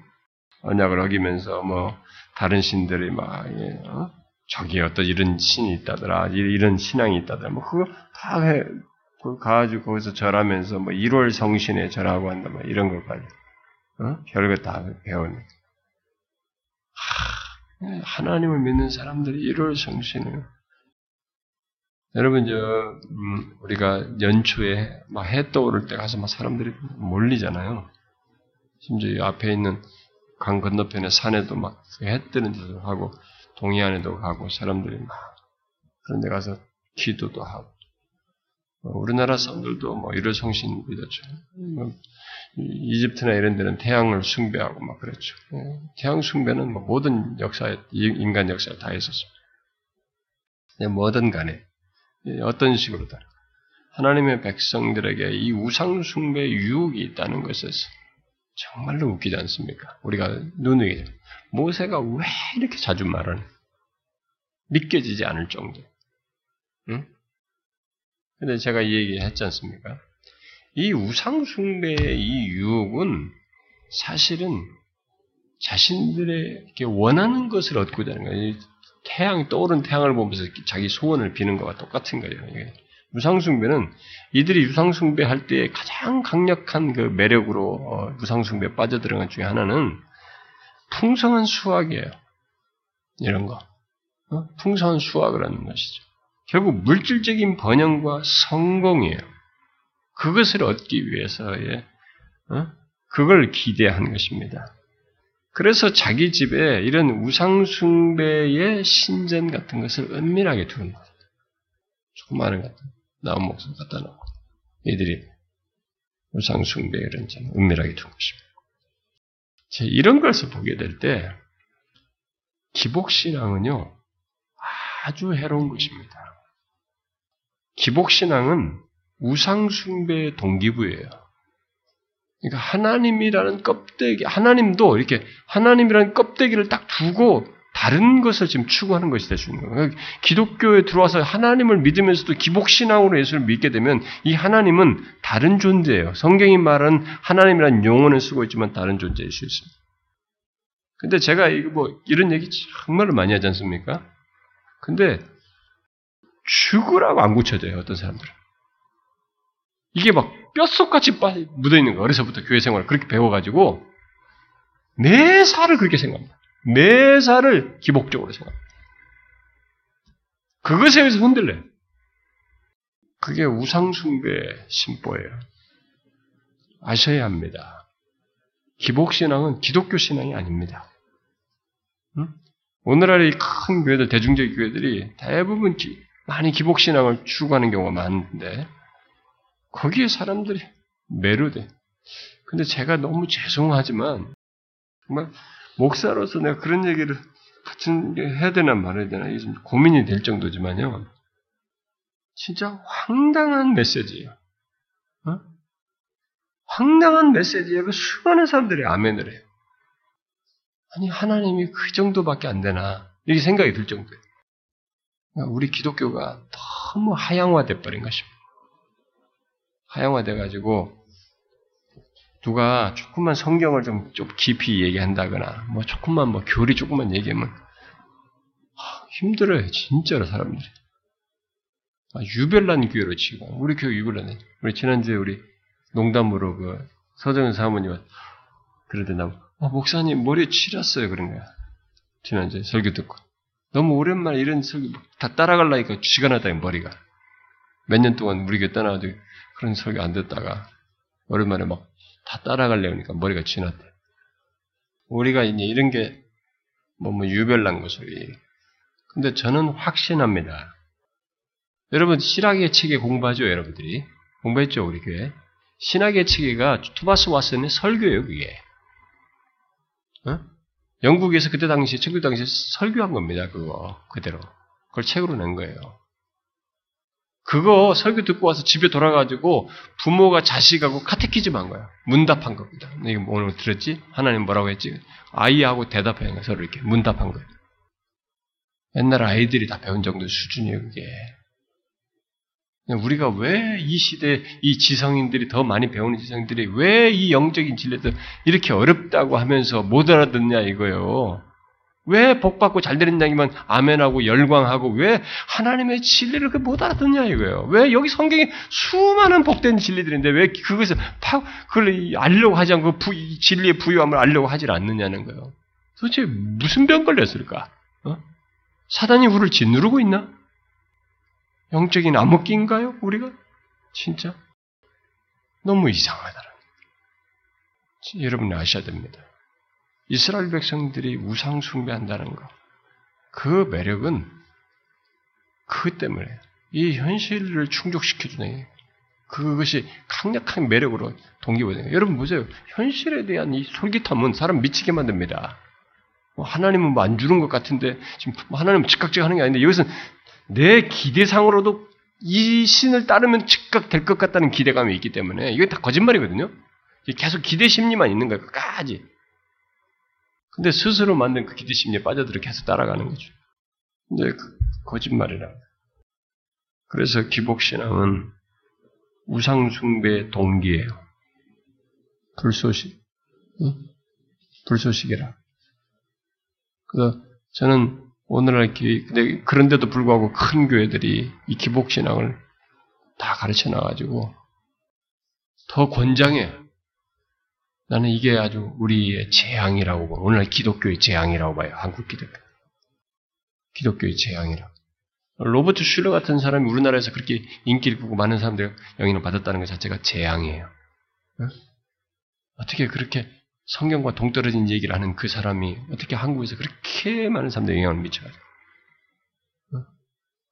언약을 어기면서 뭐 다른 신들이 막 예, 어? 저기 어떤 이런 신이 있다더라, 이런 신앙이 있다더라, 뭐 그거 다 가가지고 거기서 절하면서 뭐 1월 성신에 절하고 한다 뭐 이런 것까지 어? 별것 다 배우는 하, 하나님을 믿는 사람들이 1월 성신을 여러분 저 음, 우리가 연초에 막 해 떠오를 때 가서 막 사람들이 몰리잖아요. 심지어 이 앞에 있는 강 건너편의 산에도 막 해 뜨는 데도 하고 동해안에도 가고 사람들이 막 그런 데 가서 기도도 하고 뭐 우리나라 사람들도 뭐 이런 성신 믿었죠. 뭐 이집트나 이런 데는 태양을 숭배하고 막 그랬죠. 예, 태양 숭배는 뭐 모든 역사에 인간 역사에 다 있었습니다. 뭐든 간에 예, 어떤 식으로든 하나님의 백성들에게 이 우상 숭배 유혹이 있다는 것에서 정말로 웃기지 않습니까? 우리가 눈이 모세가 왜 이렇게 자주 말하는 믿겨지지 않을 정도. 응? 근데 제가 이 얘기 했지 않습니까? 이 우상숭배의 이 유혹은 사실은 자신들의 원하는 것을 얻고자 하는 거예요. 태양, 떠오른 태양을 보면서 자기 소원을 비는 것과 똑같은 거예요. 우상숭배는 이들이 우상숭배할 때 가장 강력한 그 매력으로 어, 우상숭배에 빠져들어간 것 중에 하나는 풍성한 수확이에요. 이런 거. 어? 풍성한 수확을 하는 것이죠. 결국 물질적인 번영과 성공이에요. 그것을 얻기 위해서의 어? 그걸 기대한 것입니다. 그래서 자기 집에 이런 우상숭배의 신전 같은 것을 은밀하게 두는 거예요. 조그마한 같은 나무 목숨 갖다 놓고 이들이 우상숭배 이런 점 은밀하게 둔 것입니다. 이런 것을 보게 될 때 기복신앙은요 아주 해로운 것입니다. 기복신앙은 우상숭배의 동기부예요. 그러니까 하나님이라는 껍데기, 하나님도 이렇게 하나님이라는 껍데기를 딱 두고 다른 것을 지금 추구하는 것이 있는 거예요. 기독교에 들어와서 하나님을 믿으면서도 기복신앙으로 예수를 믿게 되면 이 하나님은 다른 존재예요. 성경이 말하는 하나님이라는 용어는 쓰고 있지만 다른 존재일 수 있습니다. 근데 제가 이거 뭐 이런 얘기 정말로 많이 하지 않습니까? 근데 죽으라고 안 고쳐져요, 어떤 사람들은. 이게 막 뼛속같이 묻어 있는 거, 어려서부터 교회 생활을 그렇게 배워가지고, 매사를 그렇게 생각합니다. 매사를 기복적으로 생각합니다. 그것에 의해서 흔들려요. 그게 우상숭배의 심보예요. 아셔야 합니다. 기복신앙은 기독교 신앙이 아닙니다. 응? 오늘날의 큰 교회들, 대중적인 교회들이 대부분 기, 많이 기복신앙을 추구하는 경우가 많은데, 거기에 사람들이 매료돼. 근데 제가 너무 죄송하지만, 정말 목사로서 내가 그런 얘기를 같은 해야 되나 말아야 되나 이게 좀 고민이 될 정도지만요. 진짜 황당한 메시지예요. 어? 황당한 메시지에 그 수많은 사람들이 아멘을 해요. 아니 하나님이 그 정도밖에 안 되나 이렇게 생각이 들 정도예요. 우리 기독교가 너무 하향화돼 버린 것입니다. 하향화돼 가지고 누가 조금만 성경을 좀, 좀 깊이 얘기한다거나, 뭐 조금만 뭐 교리 조금만 얘기하면 힘들어요, 진짜로 사람들이. 아, 유별난 교회로 치고 우리 교회 유별난. 우리 지난주에 우리 농담으로 그 서정은 사모님 그러더나 어, 목사님 머리에 칠했어요 그런 거야. 지난주에 설교 듣고 너무 오랜만에 이런 설교 다 따라갈라니까 쥐가 나다 머리가 몇 년 동안 우리 교회 떠나가지고 그런 설교 안 듣다가 오랜만에 막 다 따라가려니까 머리가 쥐났대. 우리가 이제 이런 게 뭐, 뭐 유별난 것소리. 근데 저는 확신합니다. 여러분 신학의 체계 공부하죠, 여러분들이 공부했죠, 우리 교회. 신학의 체계가 투바스 와슨의 설교예요, 그게. 어? 영국에서 그때 당시, 청교 당시에 설교한 겁니다, 그거. 그대로. 그걸 책으로 낸 거예요. 그거 설교 듣고 와서 집에 돌아가지고 부모가 자식하고 카테키즘 한 거야. 문답한 겁니다. 이게 뭐 오늘 들었지? 하나님 뭐라고 했지? 아이하고 대답한 거야. 서로 이렇게 문답한 거예요. 옛날 아이들이 다 배운 정도 수준이에요, 그게. 우리가 왜 이 시대 이 지성인들이 더 많이 배우는 지성인들이 왜 이 영적인 진리들 이렇게 어렵다고 하면서 못 알아듣냐 이거요. 왜 복받고 잘 되는 양이면 아멘하고 열광하고 왜 하나님의 진리를 못 알아듣냐 이거예요. 왜 여기 성경에 수많은 복된 진리들인데 왜 그것을 파, 그걸 알려고 하지 않고 부, 진리의 부유함을 알려고 하질 않느냐는 거예요. 도대체 무슨 병 걸렸을까? 어? 사단이 우리를 짓누르고 있나? 영적인 암흑기인가요? 우리가? 진짜? 너무 이상하다. 여러분이 아셔야 됩니다. 이스라엘 백성들이 우상 숭배한다는 거. 그 매력은 그 때문에 이 현실을 충족시켜주는 그것이 강력한 매력으로 동기부여돼요. 여러분 보세요. 현실에 대한 이 솔깃함은 사람 미치게 만듭니다. 뭐 하나님은 뭐 안 주는 것 같은데 지금 뭐 하나님은 즉각적 하는 게 아닌데 이것은 내 기대상으로도 이 신을 따르면 즉각 될 것 같다는 기대감이 있기 때문에 이게 다 거짓말이거든요. 계속 기대 심리만 있는 거예요. 끝까지. 근데 스스로 만든 그 기대 심리에 빠져들어 계속 따라가는 거죠. 근데 그 거짓말이라. 그래서 기복신앙은 우상숭배 동기예요. 불소식. 응? 불소식이라. 그래서 저는 오늘날 교회, 근데 그런데도 불구하고 큰 교회들이 이 기복신앙을 다 가르쳐 놔가지고 더 권장해. 나는 이게 아주 우리의 재앙이라고 봐. 오늘날 기독교의 재앙이라고 봐요. 한국 기독교. 기독교의 재앙이라고. 로버트 슐러 같은 사람이 우리나라에서 그렇게 인기를 끌고 많은 사람들이 영향을 받았다는 것 자체가 재앙이에요. 어떻게 그렇게 성경과 동떨어진 얘기를 하는 그 사람이 어떻게 한국에서 그렇게 많은 사람들에 영향을 미쳐가지고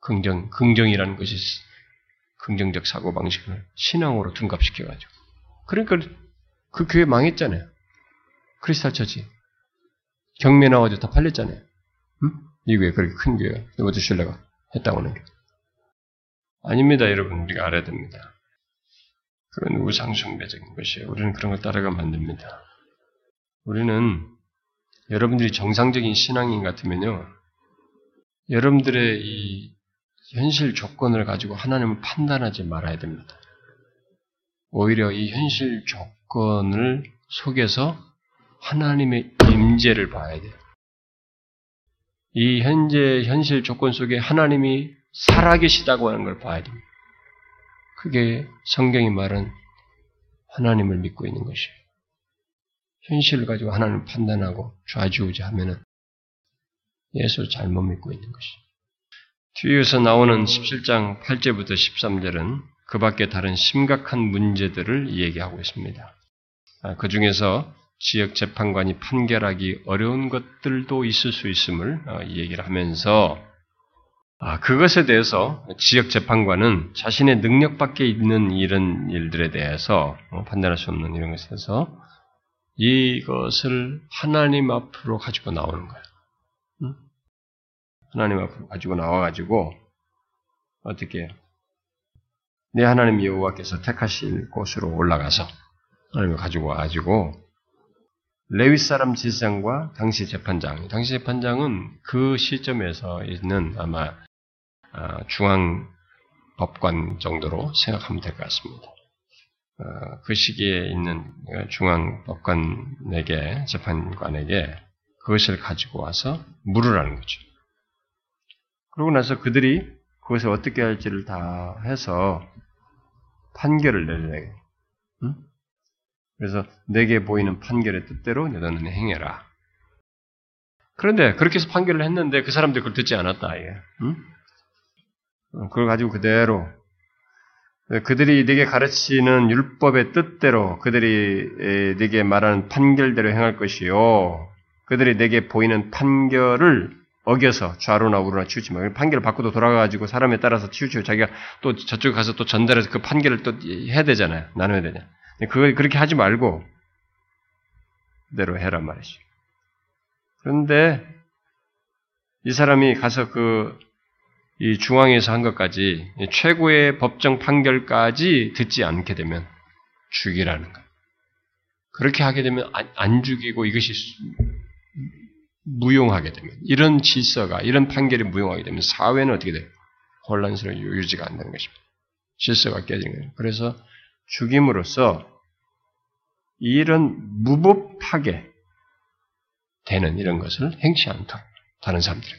긍정, 긍정이라는 것이 긍정적 사고 방식을 신앙으로 둔갑시켜가지고 그러니까 그 교회 망했잖아요. 크리스탈 처치 경매 나와가지고 다 팔렸잖아요. 응? 미국에 그렇게 큰 교회 로버트 슐러가 했다고는 게 아닙니다, 여러분 우리가 알아야 됩니다. 그런 우상숭배적인 것이 우리는 그런 걸 따라가면 안 됩니다. 우리는 여러분들이 정상적인 신앙인 같으면요, 여러분들의 이 현실 조건을 가지고 하나님을 판단하지 말아야 됩니다. 오히려 이 현실 조건을 속에서 하나님의 임재를 봐야 돼요. 이 현재 현실 조건 속에 하나님이 살아계시다고 하는 걸 봐야 됩니다. 그게 성경이 말한 하나님을 믿고 있는 것이에요. 현실을 가지고 하나님을 판단하고 좌지우지하면은 예수를 잘못 믿고 있는 것이에요. 뒤에서 나오는 17장 8절부터 13절은 그 밖에 다른 심각한 문제들을 얘기하고 있습니다. 아, 그 중에서 지역 재판관이 판결하기 어려운 것들도 있을 수 있음을 어, 얘기를 하면서 아, 그것에 대해서 지역 재판관은 자신의 능력 밖에 있는 이런 일들에 대해서 어, 판단할 수 없는 이런 것에서 이것을 하나님 앞으로 가지고 나오는 거예요. 하나님 앞으로 가지고 나와가지고 어떻게 내 하나님 여호와께서 택하실 곳으로 올라가서 하나님을 가지고 와가지고 레위 사람 지상과 당시 재판장, 당시 재판장은 그 시점에서 있는 아마 아, 중앙 법관 정도로 생각하면 될 것 같습니다. 어, 그 시기에 있는 중앙 법관에게 재판관에게 그것을 가지고 와서 물으라는 거죠. 그러고 나서 그들이 그것을 어떻게 할지를 다 해서 판결을 내려야 응? 그래서 내게 보이는 판결의 뜻대로 너는 행해라. 그런데 그렇게 해서 판결을 했는데 그 사람들이 그걸 듣지 않았다. 이게. 응? 어, 그걸 가지고 그대로 그들이 네게 가르치는 율법의 뜻대로 그들이 네게 말하는 판결대로 행할 것이요. 그들이 내게 보이는 판결을 어겨서 좌로나 우로나 치우지 마. 판결을 바꾸도 돌아가가지고 사람에 따라서 치우치고 자기가 또 저쪽에 가서 또 전달해서 그 판결을 또 해야 되잖아요. 나눠야 되냐. 그걸 그렇게 하지 말고 그대로 해란 말이죠. 그런데 이 사람이 가서 그 이 중앙에서 한 것까지 최고의 법정 판결까지 듣지 않게 되면 죽이라는 거예요. 그렇게 하게 되면 안, 안 죽이고 이것이 무용하게 되면 이런 질서가 이런 판결이 무용하게 되면 사회는 어떻게 돼요? 혼란스러워 유지가 안 되는 것입니다. 질서가 깨지는 거예요. 그래서 죽임으로써 이런 무법하게 되는 이런 것을 행치 않도록 다른 사람들이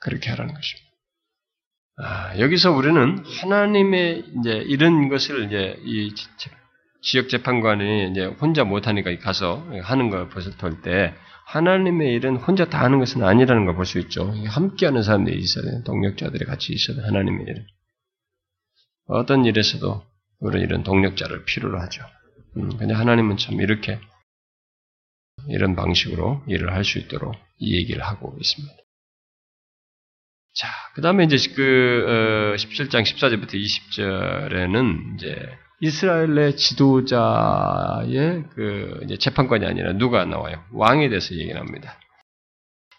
그렇게 하라는 것입니다. 아, 여기서 우리는 하나님의 이제 이런 것을 이제 이 지역 재판관이 이제 혼자 못하니까 가서 하는 걸 벌써 볼때 하나님의 일은 혼자 다 하는 것은 아니라는 걸 볼 수 있죠. 함께하는 사람들이 있어야 돼요. 동력자들이 같이 있어야 돼요. 하나님의 일은. 어떤 일에서도 우리는 이런 동력자를 필요로 하죠. 음, 근데 하나님은 참 이렇게 이런 방식으로 일을 할 수 있도록 이 얘기를 하고 있습니다. 자, 그 다음에 이제 그, 어, 17장 14절부터 20절에는 이제 이스라엘의 지도자의 그 이제 재판관이 아니라 누가 나와요? 왕에 대해서 얘기를 합니다.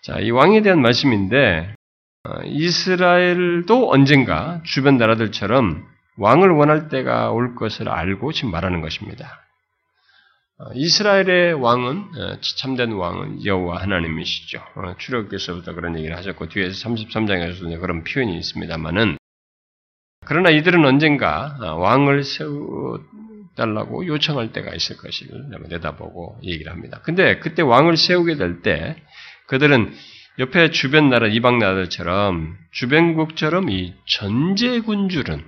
자, 이 왕에 대한 말씀인데, 어, 이스라엘도 언젠가 주변 나라들처럼 왕을 원할 때가 올 것을 알고 지금 말하는 것입니다. 어, 이스라엘의 왕은 어, 참된 왕은 여호와 하나님이시죠. 출애굽에서부터 그런 얘기를 하셨고 뒤에서 33장에서도 그런 표현이 있습니다만은 그러나 이들은 언젠가 왕을 세우달라고 요청할 때가 있을 것을 내다보고 얘기를 합니다. 근데 그때 왕을 세우게 될 때 그들은 옆에 주변 나라, 이방 나라들처럼 주변국처럼 이 전제군주는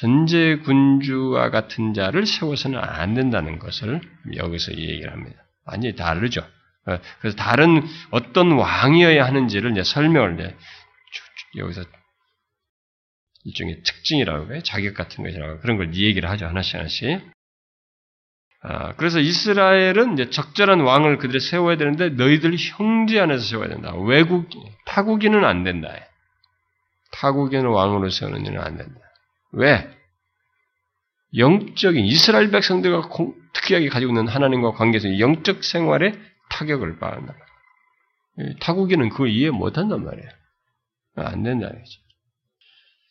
전제군주와 같은 자를 세워서는 안 된다는 것을 여기서 얘기를 합니다. 완전히 다르죠. 어, 그래서 다른 어떤 왕이어야 하는지를 이제 설명을 이제 여기서 일종의 특징이라고 해요. 자격 같은 것이라고 그런 걸 얘기를 하죠. 하나씩 하나씩. 아, 그래서 이스라엘은 이제 적절한 왕을 그들이 세워야 되는데 너희들 형제 안에서 세워야 된다. 외국 타국인은 안 된다. 타국인을 왕으로 세우는 일은 안 된다. 왜? 영적인 이스라엘 백성들과 공, 특이하게 가지고 있는 하나님과 관계에서 영적 생활에 타격을 받는다. 타국인은 그걸 이해 못한단 말이에요. 안 거죠.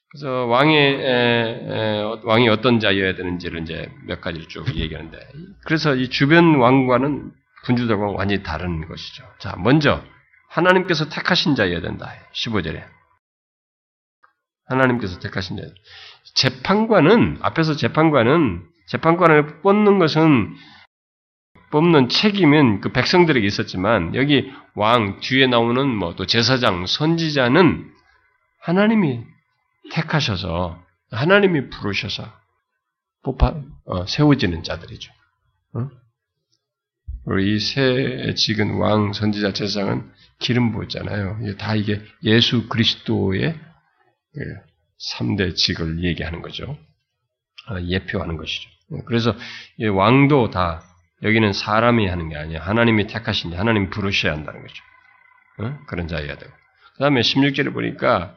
그래서 왕이 에, 에, 왕이 어떤 자여야 되는지를 이제 몇 가지를 쭉 얘기하는데 그래서 이 주변 왕과는 군주들과 완전히 다른 것이죠. 자, 먼저 하나님께서 택하신 자여야 된다. 15절에 하나님께서 택하신 자. 재판관은 앞에서 재판관은 재판관을 뽑는 것은 뽑는 책임은 그 백성들에게 있었지만 여기 왕 뒤에 나오는 뭐 또 제사장 선지자는 하나님이 택하셔서 하나님이 부르셔서 뽑아 어, 세워지는 자들이죠. 어? 이새 지금 왕 선지자 제사장은 기름 부었잖아요. 다 이게 예수 그리스도의 3대 그 직을 얘기하는 거죠. 어, 예표하는 것이죠. 그래서 왕도 다 여기는 사람이 하는 게 아니야. 하나님이 택하신 하나님 부르셔야 한다는 거죠. 어? 그런 자여야 되고. 그 다음에 16절에 보니까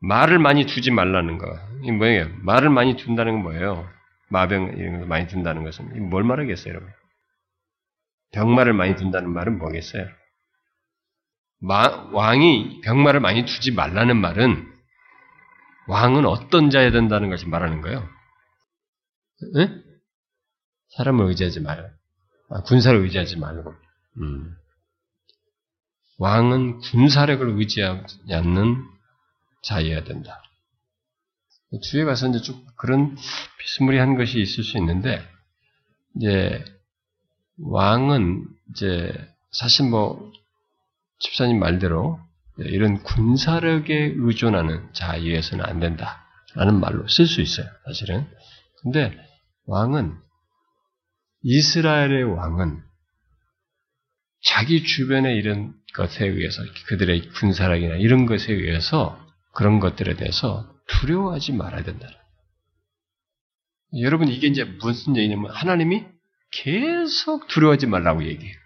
말을 많이 두지 말라는 거. 이 뭐예요? 말을 많이 둔다는 건 뭐예요? 마병 이런 거 많이 둔다는 것은 뭘 말하겠어요, 여러분? 병말을 많이 둔다는 말은 뭐겠어요? 마, 왕이 병말을 많이 두지 말라는 말은 왕은 어떤 자야 된다는 것을 말하는 거예요. 응? 사람을 의지하지 말아요. 아, 군사를 의지하지 말고. 음. 왕은 군사력을 의지하지 않는 자여야 된다. 뒤에 가서 이제 쭉 그런 비스무리한 것이 있을 수 있는데, 이제, 왕은 이제, 사실 뭐, 집사님 말대로 이런 군사력에 의존하는 자여서는 안 된다. 라는 말로 쓸 수 있어요, 사실은. 근데 왕은, 이스라엘의 왕은 자기 주변의 이런 것에 의해서, 그들의 군사력이나 이런 것에 의해서 그런 것들에 대해서 두려워하지 말아야 된다. 여러분 이게 이제 무슨 얘기냐면 하나님이 계속 두려워하지 말라고 얘기해요.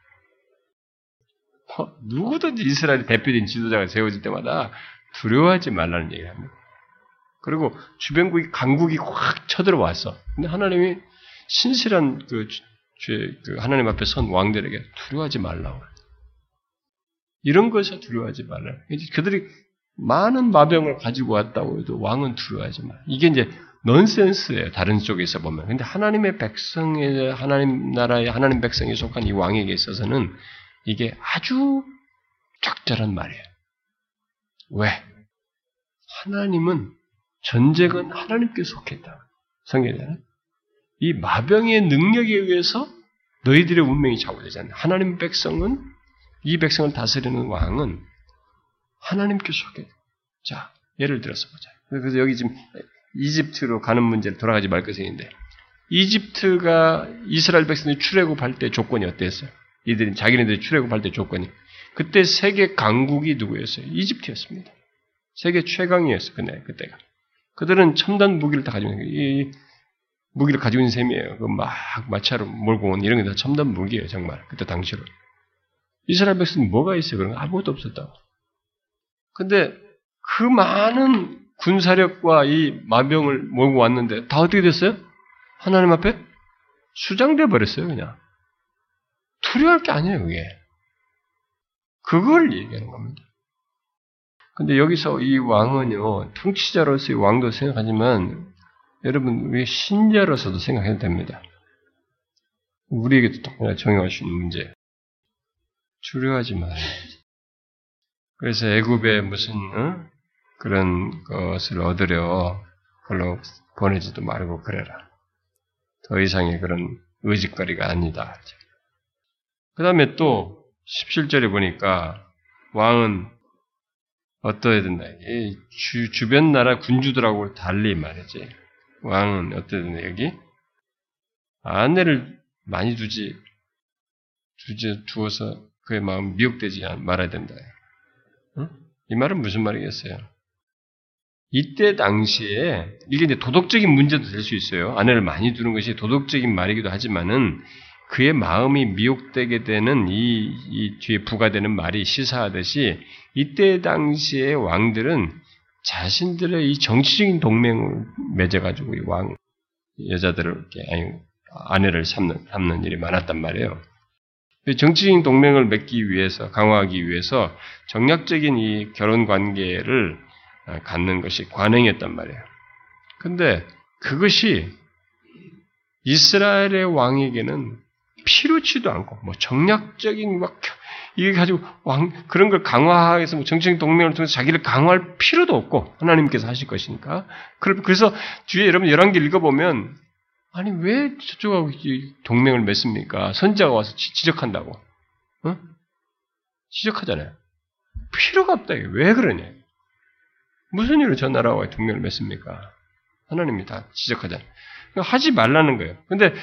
뭐, 누구든지 이스라엘 대표된 지도자가 세워질 때마다 두려워하지 말라는 얘기를 합니다. 그리고 주변국이 강국이 확 쳐들어왔어. 근데 하나님이 신실한 그, 그 하나님 앞에 선 왕들에게 두려워하지 말라고. 이런 것에 두려워하지 말라. 그들이 많은 마병을 가지고 왔다고 해도 왕은 두려워하지 마. 이게 이제 넌센스예요. 다른 쪽에서 보면. 근데 하나님의 백성에 하나님 나라의 하나님 백성에 속한 이 왕에게 있어서는 이게 아주 적절한 말이에요. 왜? 하나님은 전쟁은 하나님께 속했다. 성경에는 이 마병의 능력에 의해서 너희들의 운명이 좌우되잖아요. 하나님 백성은 이 백성을 다스리는 왕은 하나님께 속해. 자, 예를 들어서 보자. 그래서 여기 지금 이집트로 가는 문제를 돌아가지 말 것인데, 이집트가 이스라엘 백성이 출애굽할 때 조건이 어땠어요? 이들이 자기네들이 출애굽할 때 조건이 그때 세계 강국이 누구였어요? 이집트였습니다. 세계 최강이었어 그네 그때가. 그들은 첨단 무기를 다 가지고 있는 이 무기를 가지고 있는 셈이에요. 그막 마차로 몰고 온 이런 게 다 첨단 무기예요, 정말. 그때 당시로. 이스라엘 백성이 뭐가 있어요? 그런 거 아무것도 없었다고. 근데 그 많은 군사력과 이 마병을 몰고 왔는데 다 어떻게 됐어요? 하나님 앞에 수장돼 버렸어요, 그냥. 두려워할 게 아니에요, 그게. 그걸 얘기하는 겁니다. 근데 여기서 이 왕은요, 통치자로서의 왕도 생각하지만, 여러분, 우리 신자로서도 생각해도 됩니다. 우리에게도 수 있는 문제. 두려워하지 말아요. 그래서 애굽에 무슨 어? 그런 것을 얻으려 그걸로 보내지도 말고 그래라. 더 이상의 그런 의짓거리가 아니다. 그 다음에 또 17절에 보니까 왕은 어떠해야 된다. 이 주, 주변 나라 군주들하고 달리 말이지. 왕은 어떠해야 된다. 여기 아내를 많이 두지 두지 두어서 그의 마음 미혹되지 말아야 된다. 응? 이 말은 무슨 말이겠어요? 이때 당시에 이게 이제 도덕적인 문제도 될 수 있어요. 아내를 많이 두는 것이 도덕적인 말이기도 하지만은 그의 마음이 미혹되게 되는 이, 이 뒤에 부가되는 말이 시사하듯이 이때 당시의 왕들은 자신들의 이 정치적인 동맹을 맺어가지고 이 왕 여자들을 이렇게 아니 아내를 삼는 삼는 일이 많았단 말이에요. 정치적인 동맹을 맺기 위해서 강화하기 위해서 정략적인 이 결혼 관계를 갖는 것이 관행이었단 말이에요. 근데 그것이 이스라엘의 왕에게는 필요치도 않고 뭐 정략적인 막 이게 가지고 왕 그런 걸 강화해서 뭐 정치적 동맹을 통해서 자기를 강화할 필요도 없고 하나님께서 하실 것이니까 그래서 뒤에 여러분 열한 개 읽어보면 아니 왜 저쪽하고 동맹을 맺습니까? 선자가 와서 지적한다고 어? 지적하잖아요. 필요가 없다 왜 그러냐? 무슨 일로 저 나라와 동맹을 맺습니까? 하나님이 다 지적하잖아요. 하지 말라는 거예요. 근데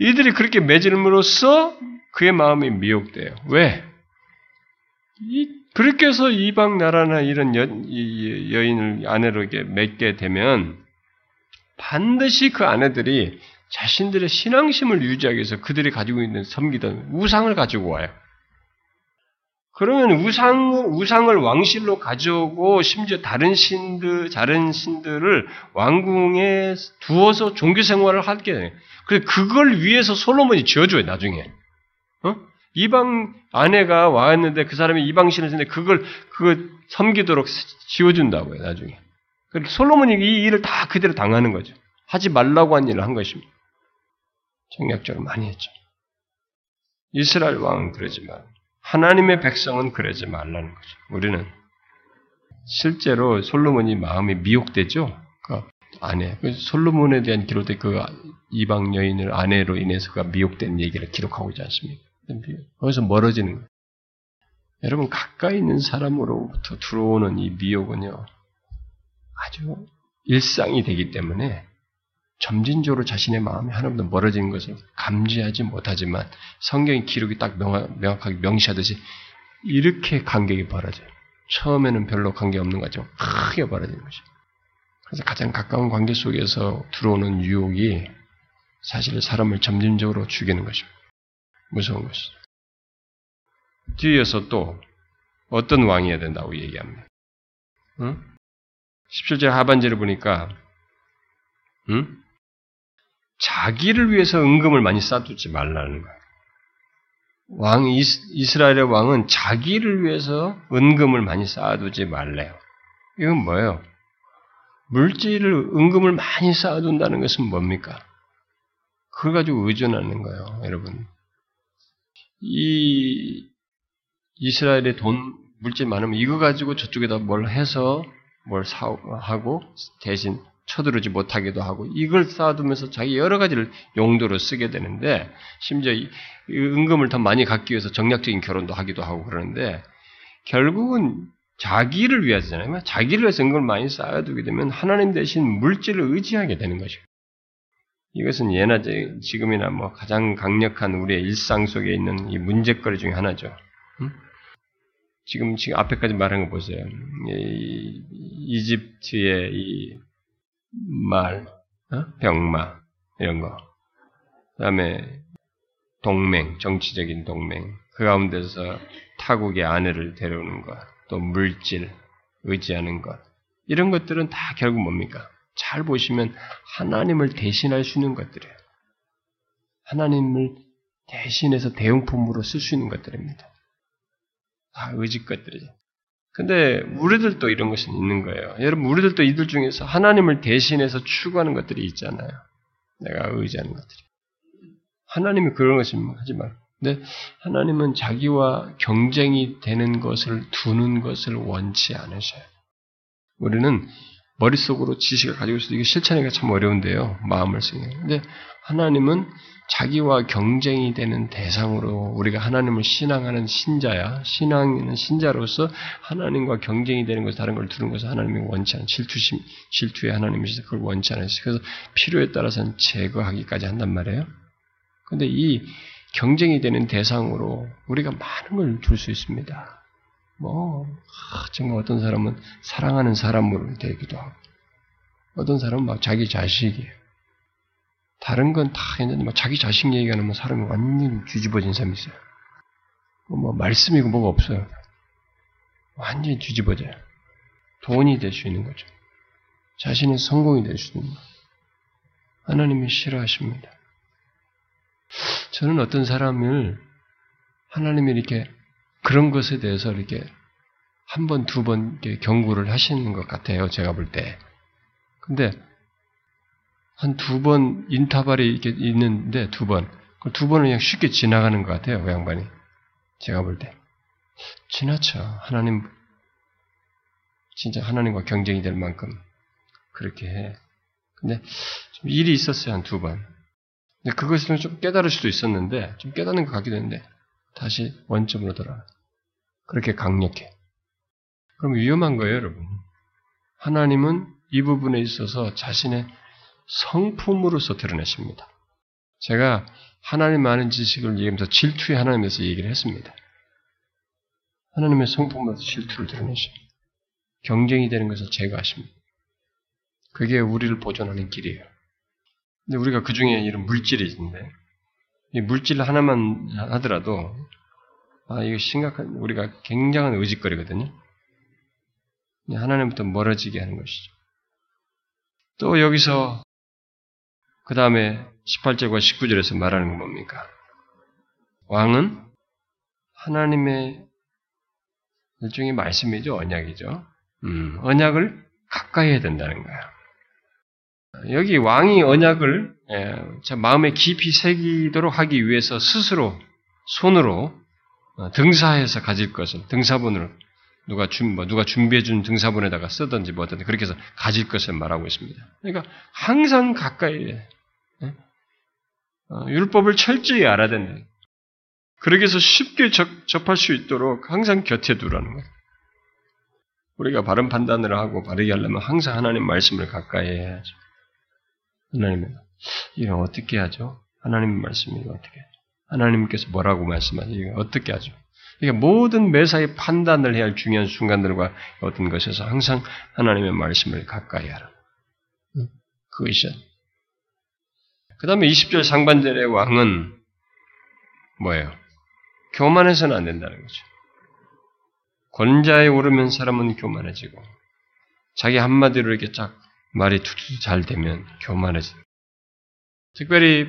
이들이 그렇게 맺음으로써 그의 마음이 미혹돼요. 왜? 이, 그렇게 해서 이방 나라나 이런 여, 여인을 아내로 이렇게 맺게 되면 반드시 그 아내들이 자신들의 신앙심을 유지하기 위해서 그들이 가지고 있는 섬기던 우상을 가지고 와요. 그러면 우상, 우상을 왕실로 가져오고 심지어 다른 신들, 다른 신들을 왕궁에 두어서 종교 생활을 하게 돼요. 그래서 그걸 위해서 솔로몬이 지어줘요, 나중에. 어? 이방 아내가 왔는데 그 사람이 이방 신을 쓰는데 그걸, 그걸 섬기도록 지어준다고요, 나중에. 그러니까 솔로몬이 이 일을 다 그대로 당하는 거죠. 하지 말라고 한 일을 한 것입니다. 정략적으로 많이 했죠. 이스라엘 왕은 그러지만 하나님의 백성은 그러지 말라는 거죠. 우리는 실제로 솔로몬이 마음이 미혹되죠. 그 아내, 그 솔로몬에 대한 기록된 그 이방 여인을 아내로 인해서 그가 미혹된 얘기를 기록하고 있지 않습니까? 거기서 멀어지는 거예요. 여러분 가까이 있는 사람으로부터 들어오는 이 미혹은요 아주 일상이 되기 때문에 점진적으로 자신의 마음이 하나님보다 멀어지는 것을 감지하지 못하지만 성경의 기록이 딱 명확하게 명시하듯이 이렇게 간격이 벌어져요. 처음에는 별로 관계 없는 거죠. 크게 벌어지는 거죠. 그래서 가장 가까운 관계 속에서 들어오는 유혹이 사실 사람을 점진적으로 죽이는 것입니다. 무서운 것이죠. 뒤에서 또 어떤 왕이어야 된다고 얘기합니다. 응? 17절 하반절을 보니까 응? 자기를 위해서 은금을 많이 쌓두지 말라는 거예요. 왕 이스 라엘의 왕은 자기를 위해서 은금을 많이 쌓아두지 말래요. 이건 뭐예요? 물질을 은금을 많이 쌓아둔다는 것은 뭡니까? 그걸 가지고 의존하는 거예요, 여러분. 이 이스라엘의 돈 물질 많으면 이거 가지고 저쪽에다 뭘 해서 뭘 사하고 대신 쳐들어오지 못하기도 하고 이걸 쌓아두면서 자기 여러 가지를 용도로 쓰게 되는데 심지어 은금을 더 많이 갖기 위해서 정략적인 결혼도 하기도 하고 그러는데 결국은 자기를 위해서잖아요. 자기를 위해서 은금을 많이 쌓아두게 되면 하나님 대신 물질을 의지하게 되는 것이고 이것은 예나 지금이나 뭐 가장 강력한 우리의 일상 속에 있는 이 문제거리 중에 하나죠. 응? 지금 지금 앞에까지 말한 거 보세요. 이, 이집트의 이 말, 어? 병마 이런 거. 그다음에 동맹, 정치적인 동맹. 그 가운데서 타국의 아내를 데려오는 것, 또 물질, 의지하는 것. 이런 것들은 다 결국 뭡니까? 잘 보시면 하나님을 대신할 수 있는 것들이에요. 하나님을 대신해서 대용품으로 쓸 수 있는 것들입니다. 다 의지 것들이죠. 근데 우리들도 이런 것이 있는 거예요. 여러분 우리들도 이들 중에서 하나님을 대신해서 추구하는 것들이 있잖아요. 내가 의지하는 것들이. 하나님이 그런 말. 근데 하나님은 자기와 경쟁이 되는 것을 두는 것을 원치 않으셔요. 우리는 머릿속으로 지식을 가지고 있어도 이게 실천하기가 참 어려운데요. 마음을 쓰는. 근데 하나님은 자기와 경쟁이 되는 대상으로 우리가 하나님을 신앙하는 신자야, 신앙하는 신자로서 하나님과 경쟁이 되는 것, 다른 걸 두는 것을 하나님이 원치 않은 질투심, 질투의 하나님이시서 그걸 원치 않으시죠. 그래서 필요에 따라서는 제거하기까지 한단 말이에요. 근데 이 경쟁이 되는 대상으로 우리가 많은 걸둘수 있습니다. 뭐, 정말 어떤 사람은 사랑하는 사람으로 되기도 하고, 어떤 사람은 막 자기 자식이에요. 다른 건 다 했는데, 막 자기 자식 얘기 하면 뭐 사람이 완전히 뒤집어진 사람이 있어요. 뭐, 말씀이고 뭐가 없어요. 완전히 뒤집어져요. 돈이 될 수 있는 거죠. 자신의 성공이 될 수 있는 거. 하나님이 싫어하십니다. 저는 어떤 사람을 하나님이 이렇게 그런 것에 대해서 이렇게 한 번, 두 번 경고를 하시는 것 같아요. 제가 볼 때. 근데 한 두 번 인터벌이 이렇게 있는데 두 번. 두 번은 그냥 쉽게 지나가는 것 같아요. 그 양반이. 제가 볼 때. 지나쳐. 하나님, 진짜 하나님과 경쟁이 될 만큼 그렇게 해. 근데 좀 일이 있었어요. 한 두 번. 그것을 좀 깨달을 수도 있었는데, 좀 깨닫는 것 같기도 했는데, 다시 원점으로 돌아가. 그렇게 강력해. 그럼 위험한 거예요, 여러분. 하나님은 이 부분에 있어서 자신의 성품으로서 드러내십니다. 제가 하나님 많은 지식을 얘기하면서 질투의 하나님에서 얘기를 했습니다. 하나님의 성품으로서 질투를 드러내셔. 경쟁이 되는 것을 제거하십니다. 그게 우리를 보존하는 길이에요. 근데 우리가 그 중에 이런 물질이 있는데, 이 물질 하나만 하더라도 아, 이거 심각한, 우리가 굉장한 의짓거리거든요. 하나님부터 멀어지게 하는 것이죠. 또 여기서, 그 다음에 18절과 19절에서 말하는 건 뭡니까? 왕은 하나님의 일종의 말씀이죠. 언약이죠. 음, 언약을 가까이 해야 된다는 거예요. 여기 왕이 언약을 예, 마음에 깊이 새기도록 하기 위해서 스스로 손으로 어, 등사해서 가질 것을 등사본으로 누가 준, 뭐 누가 준비해 준 등사본에다가 쓰든지 뭐든 그렇게 해서 가질 것을 말하고 있습니다. 그러니까 항상 가까이 해. 예? 어, 율법을 철저히 알아야 된다. 그러기 위해서 쉽게 접, 접할 수 있도록 항상 곁에 두라는 거예요. 우리가 바른 판단을 하고 바르게 하려면 항상 하나님 말씀을 가까이 해야죠. 하나님은 이거 어떻게 하죠? 하나님 말씀이 어떻게? 하나님께서 뭐라고 말씀하죠? 어떻게 하죠? 이게 모든 매사에 판단을 해야 할 중요한 순간들과 어떤 것에서 항상 하나님의 말씀을 가까이 하라. 그것이야. 그 다음에 20절 상반절의 왕은 뭐예요? 교만해서는 안 된다는 거죠. 권자에 오르면 사람은 교만해지고 자기 한마디로 이렇게 쫙 말이 툭툭 잘 되면 교만해지. 특별히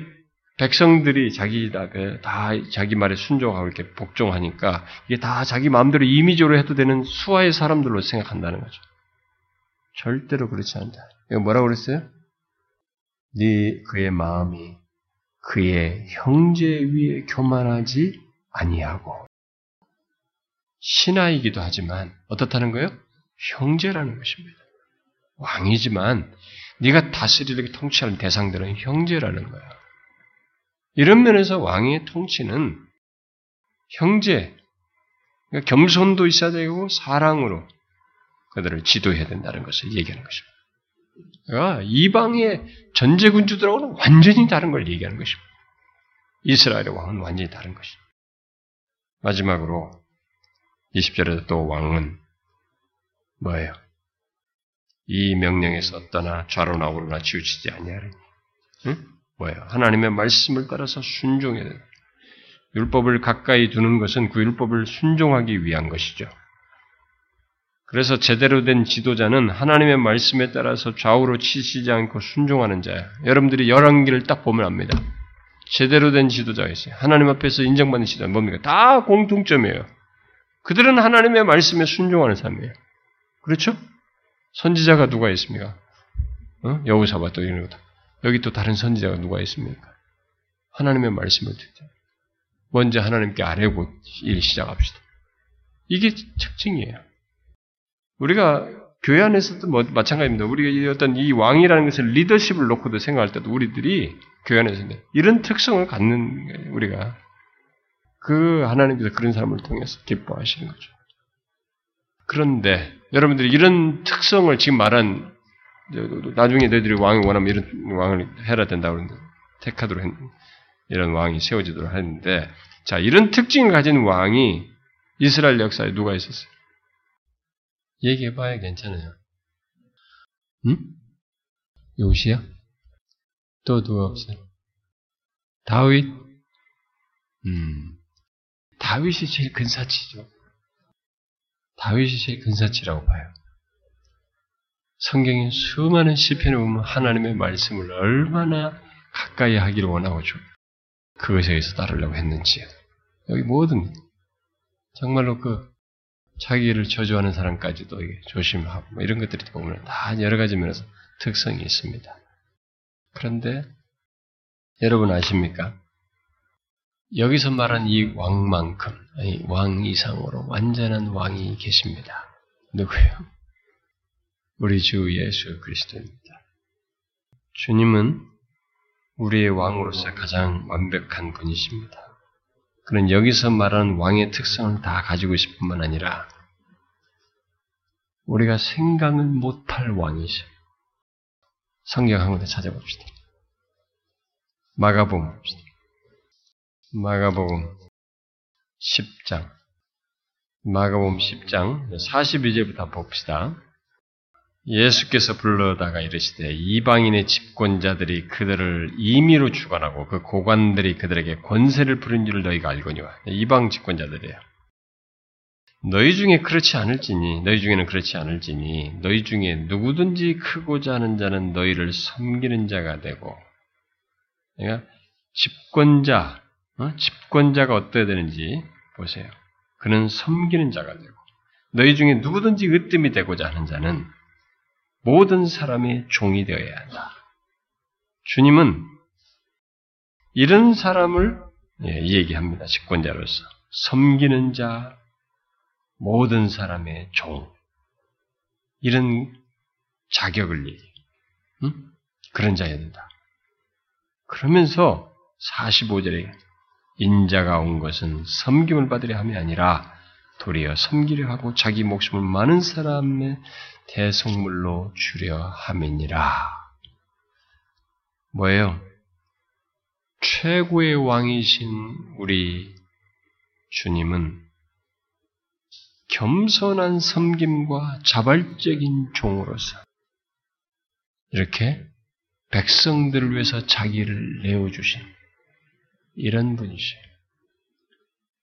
백성들이 자기 다, 다 자기 말에 순종하고 이렇게 복종하니까 이게 다 자기 마음대로 이미지로 해도 되는 수화의 사람들로 생각한다는 거죠. 절대로 그렇지 않다. 이거 뭐라고 그랬어요? 네 그의 마음이 그의 형제 위에 교만하지 아니하고 신하이기도 하지만 어떻다는 거예요? 형제라는 것입니다. 왕이지만 네가 다스리게 통치하는 대상들은 형제라는 거야. 이런 면에서 왕의 통치는 형제, 그러니까 겸손도 있어야 되고 사랑으로 그들을 지도해야 된다는 것을 얘기하는 것입니다. 그러니까 이방의 전제군주들하고는 완전히 다른 걸 얘기하는 것입니다. 이스라엘의 왕은 완전히 다른 것입니다. 마지막으로 20절에도 또 왕은 뭐예요? 이 명령에서 떠나 좌로나 우로나 치우치지 아니하리니. 응? 뭐예요? 하나님의 말씀을 따라서 순종해야 된다. 율법을 가까이 두는 것은 그 율법을 순종하기 위한 것이죠. 그래서 제대로 된 지도자는 하나님의 말씀에 따라서 좌우로 치시지 않고 순종하는 자야. 여러분들이 열왕기를 딱 보면 압니다. 제대로 된 지도자가 있어요. 하나님 앞에서 인정받는 지도자 뭡니까? 다 공통점이에요. 그들은 하나님의 말씀에 순종하는 삶이에요. 그렇죠? 선지자가 누가 있습니까? 어? 여우사바 또 이런 것도. 여기 또 다른 선지자가 누가 있습니까? 하나님의 말씀을 듣자. 먼저 하나님께 아뢰고 일 시작합시다. 이게 특징이에요. 우리가 교회 안에서도 뭐 마찬가지입니다. 우리가 어떤 이 왕이라는 것을 리더십을 놓고도 생각할 때도 우리들이 교회 안에서 이런 특성을 갖는 거예요, 우리가. 그 하나님께서 그런 사람을 통해서 기뻐하시는 거죠. 그런데 여러분들이 이런 특성을 지금 말한 나중에 너희들이 왕이 원하면 이런 왕을 해라 된다고 그러는데 했, 이런 왕이 세워지도록 하는데 자 이런 특징을 가진 왕이 이스라엘 역사에 누가 있었어요? 얘기해봐야 괜찮아요. 응? 요시야? 또 누가 없어요? 다윗? 음, 다윗이 제일 근사치죠. 다윗이 제일 근사치라고 봐요. 성경에 수많은 시편을 보면 하나님의 말씀을 얼마나 가까이 하기를 원하고 죠 그것에 의해서 따르려고 했는지 여기 모든 정말로 그 자기를 저주하는 사람까지도 조심하고 뭐 이런 것들이 보면 다 여러 가지 면에서 특성이 있습니다. 그런데 여러분 아십니까? 여기서 말한 이 왕만큼 아니 왕 이상으로 완전한 왕이 계십니다. 누구예요? 우리 주 예수 그리스도입니다. 주님은 우리의 왕으로서 가장 완벽한 분이십니다. 그는 여기서 말하는 왕의 특성을 다 가지고 있을 뿐만 아니라 우리가 생각을 못할 왕이셔. 성경 한 군데 찾아봅시다. 마가복음 봅시다. 마가복음 10장. 마가복음 10장 42절부터 봅시다. 예수께서 불러다가 이르시되 이방인의 집권자들이 그들을 임의로 주관하고 그 고관들이 그들에게 권세를 부른 줄을 너희가 알거니와 이방 집권자들이에요. 너희 중에 그렇지 않을지니 너희 중에는 그렇지 않을지니 너희 중에 누구든지 크고자 하는 자는 너희를 섬기는 자가 되고 그러니까 집권자 어? 집권자가 어떠해야 되는지 보세요. 그는 섬기는 자가 되고 너희 중에 누구든지 으뜸이 되고자 하는 자는 모든 사람의 종이 되어야 한다. 주님은 이런 사람을 예, 얘기합니다. 집권자로서 섬기는 자, 모든 사람의 종 이런 자격을 얘기. 응? 그런 자여야 된다. 그러면서 45절에 인자가 온 것은 섬김을 받으려 함이 아니라 도리어 섬기려 하고 자기 목숨을 많은 사람의 대속물로 주려 함이니라. 뭐예요? 최고의 왕이신 우리 주님은 겸손한 섬김과 자발적인 종으로서 이렇게 백성들을 위해서 자기를 내어주신 이런 분이시에요.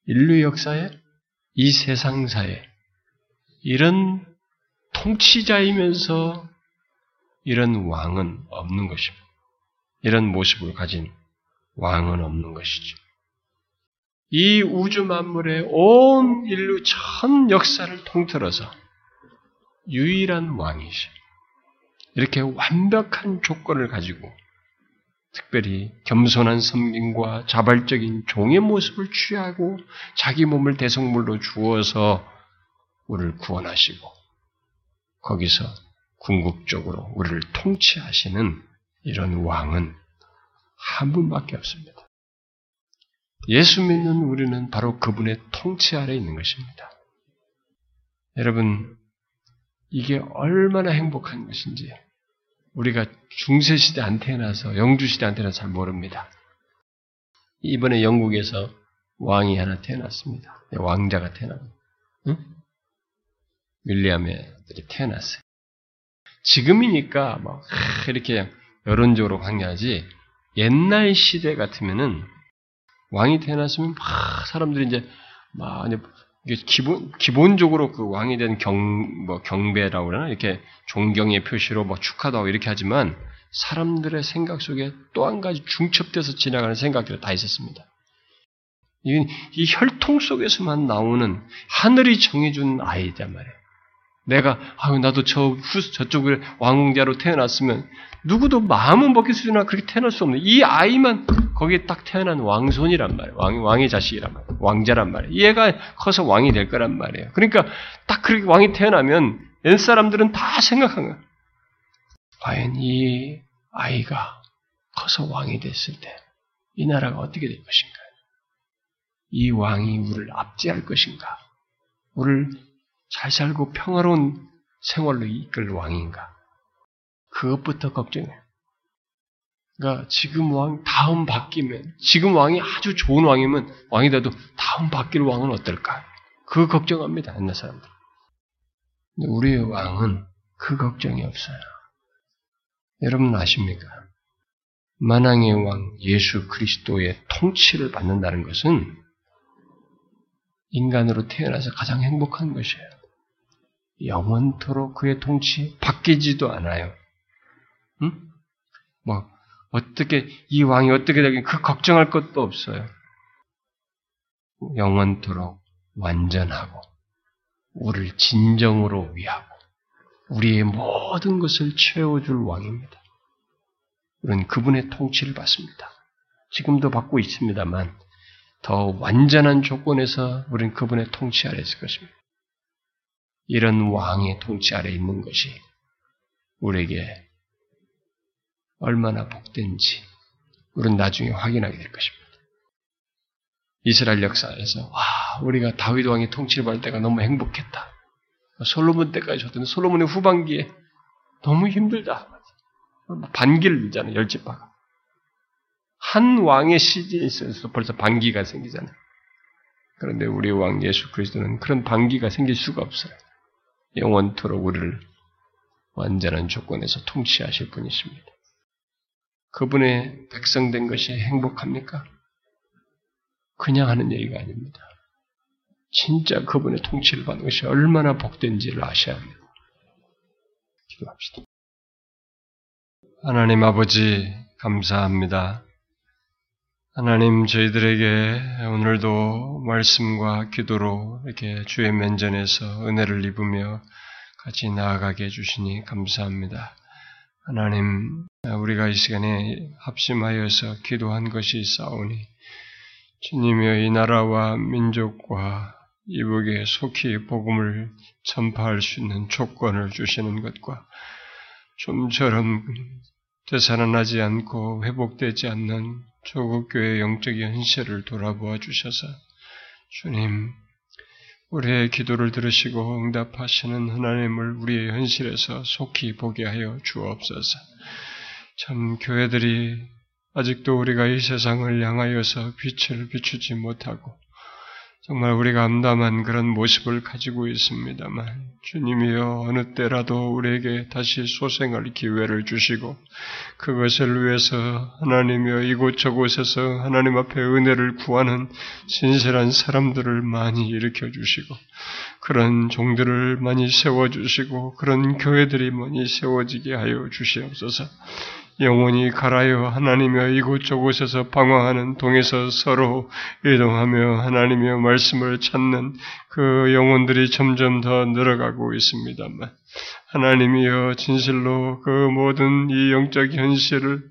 인류 역사에 이 세상사에 이런 통치자이면서 이런 왕은 없는 것입니다. 이런 모습을 가진 왕은 없는 것이죠. 이 우주 만물의 온 인류 전 역사를 통틀어서 유일한 왕이시. 이렇게 완벽한 조건을 가지고 특별히 겸손한 섬김과 자발적인 종의 모습을 취하고 자기 몸을 대성물로 주어서 우리를 구원하시고 거기서 궁극적으로 우리를 통치하시는 이런 왕은 한 분밖에 없습니다. 예수 믿는 우리는 바로 그분의 통치 아래 있는 것입니다. 여러분, 이게 얼마나 행복한 것인지 우리가 중세시대 안 태어나서 영주시대 안 태어나서 잘 모릅니다. 이번에 영국에서 왕이 하나 태어났습니다. 왕자가 태어납니다. 응? 윌리엄의 태어났어요. 지금이니까 막 이렇게 여론적으로 강요하지 옛날 시대 같으면은 왕이 태어났으면 막 사람들이 이제 막 기본 기본적으로 그 왕에 대한 경뭐 경배라고 그러나 이렇게 존경의 표시로 막 축하도 하고 이렇게 하지만 사람들의 생각 속에 또 한 가지 중첩돼서 지나가는 생각들이 다 있었습니다. 이, 이 혈통 속에서만 나오는 하늘이 정해준 아이단 말이에요. 내가 아유 나도 저 후, 저쪽에 왕자로 태어났으면 누구도 마음은 먹겠으나 그렇게 태어날 수 없는 이 아이만 거기에 딱 태어난 왕손이란 말이에요. 왕, 왕의 자식이란 말이에요. 왕자란 말이에요. 얘가 커서 왕이 될 거란 말이에요. 그러니까 딱 그렇게 왕이 태어나면 옛 사람들은 다 생각한 거예요. 과연 이 아이가 커서 왕이 됐을 때 이 나라가 어떻게 될 것인가? 이 왕이 우리를 압제할 것인가? 우리를 잘 살고 평화로운 생활로 이끌 왕인가? 그것부터 걱정해요. 그러니까 지금 왕 다음 바뀌면 지금 왕이 아주 좋은 왕이면 왕이 돼도 다음 바뀔 왕은 어떨까? 그 걱정합니다. 옛날 사람들. 근데 우리의 왕은 그 걱정이 없어요. 여러분 아십니까? 만왕의 왕 예수 그리스도의 통치를 받는다는 것은 인간으로 태어나서 가장 행복한 것이에요. 영원토록 그의 통치 바뀌지도 않아요. 응? 뭐 어떻게 이 왕이 어떻게 되긴 그 걱정할 것도 없어요. 영원토록 완전하고 우리를 진정으로 위하고 우리의 모든 것을 채워줄 왕입니다. 우리는 그분의 통치를 받습니다. 지금도 받고 있습니다만 더 완전한 조건에서 우리는 그분의 통치 아래 있을 것입니다. 이런 왕의 통치 아래 있는 것이 우리에게 얼마나 복된지 우리는 나중에 확인하게 될 것입니다. 이스라엘 역사에서 와 우리가 다윗 왕의 통치를 받을 때가 너무 행복했다. 솔로몬 때까지 줬던 솔로몬의 후반기에 너무 힘들다. 반기를 들잖아요. 열집바가. 한 왕의 시대에 있어서 벌써 반기가 생기잖아요. 그런데 우리 왕 예수 그리스도는 그런 반기가 생길 수가 없어요. 영원토록 우리를 완전한 조건에서 통치하실 분이십니다. 그분의 백성된 것이 행복합니까? 그냥 하는 얘기가 아닙니다. 진짜 그분의 통치를 받는 것이 얼마나 복된지를 아셔야 합니다. 기도합시다. 하나님 아버지, 감사합니다. 하나님, 저희들에게 오늘도 말씀과 기도로 이렇게 주의 면전에서 은혜를 입으며 같이 나아가게 해주시니 감사합니다. 하나님, 우리가 이 시간에 합심하여서 기도한 것이 있사오니, 주님여 이 나라와 민족과 이북에 속히 복음을 전파할 수 있는 조건을 주시는 것과 좀처럼 되살아나지 않고 회복되지 않는 조국 교회 영적 현실을 돌아보아 주셔서 주님 우리의 기도를 들으시고 응답하시는 하나님을 우리의 현실에서 속히 보게 하여 주옵소서. 참 교회들이 아직도 우리가 이 세상을 향하여서 빛을 비추지 못하고 정말 우리가 암담한 그런 모습을 가지고 있습니다만 주님이여 어느 때라도 우리에게 다시 소생할 기회를 주시고 그것을 위해서 하나님이여 이곳저곳에서 하나님 앞에 은혜를 구하는 신실한 사람들을 많이 일으켜 주시고 그런 종들을 많이 세워 주시고 그런 교회들이 많이 세워지게 하여 주시옵소서. 영원히 가라여 하나님여 이곳저곳에서 방황하는 동에서 서로 이동하며 하나님의 말씀을 찾는 그 영혼들이 점점 더 늘어가고 있습니다만 하나님이여 진실로 그 모든 이 영적 현실을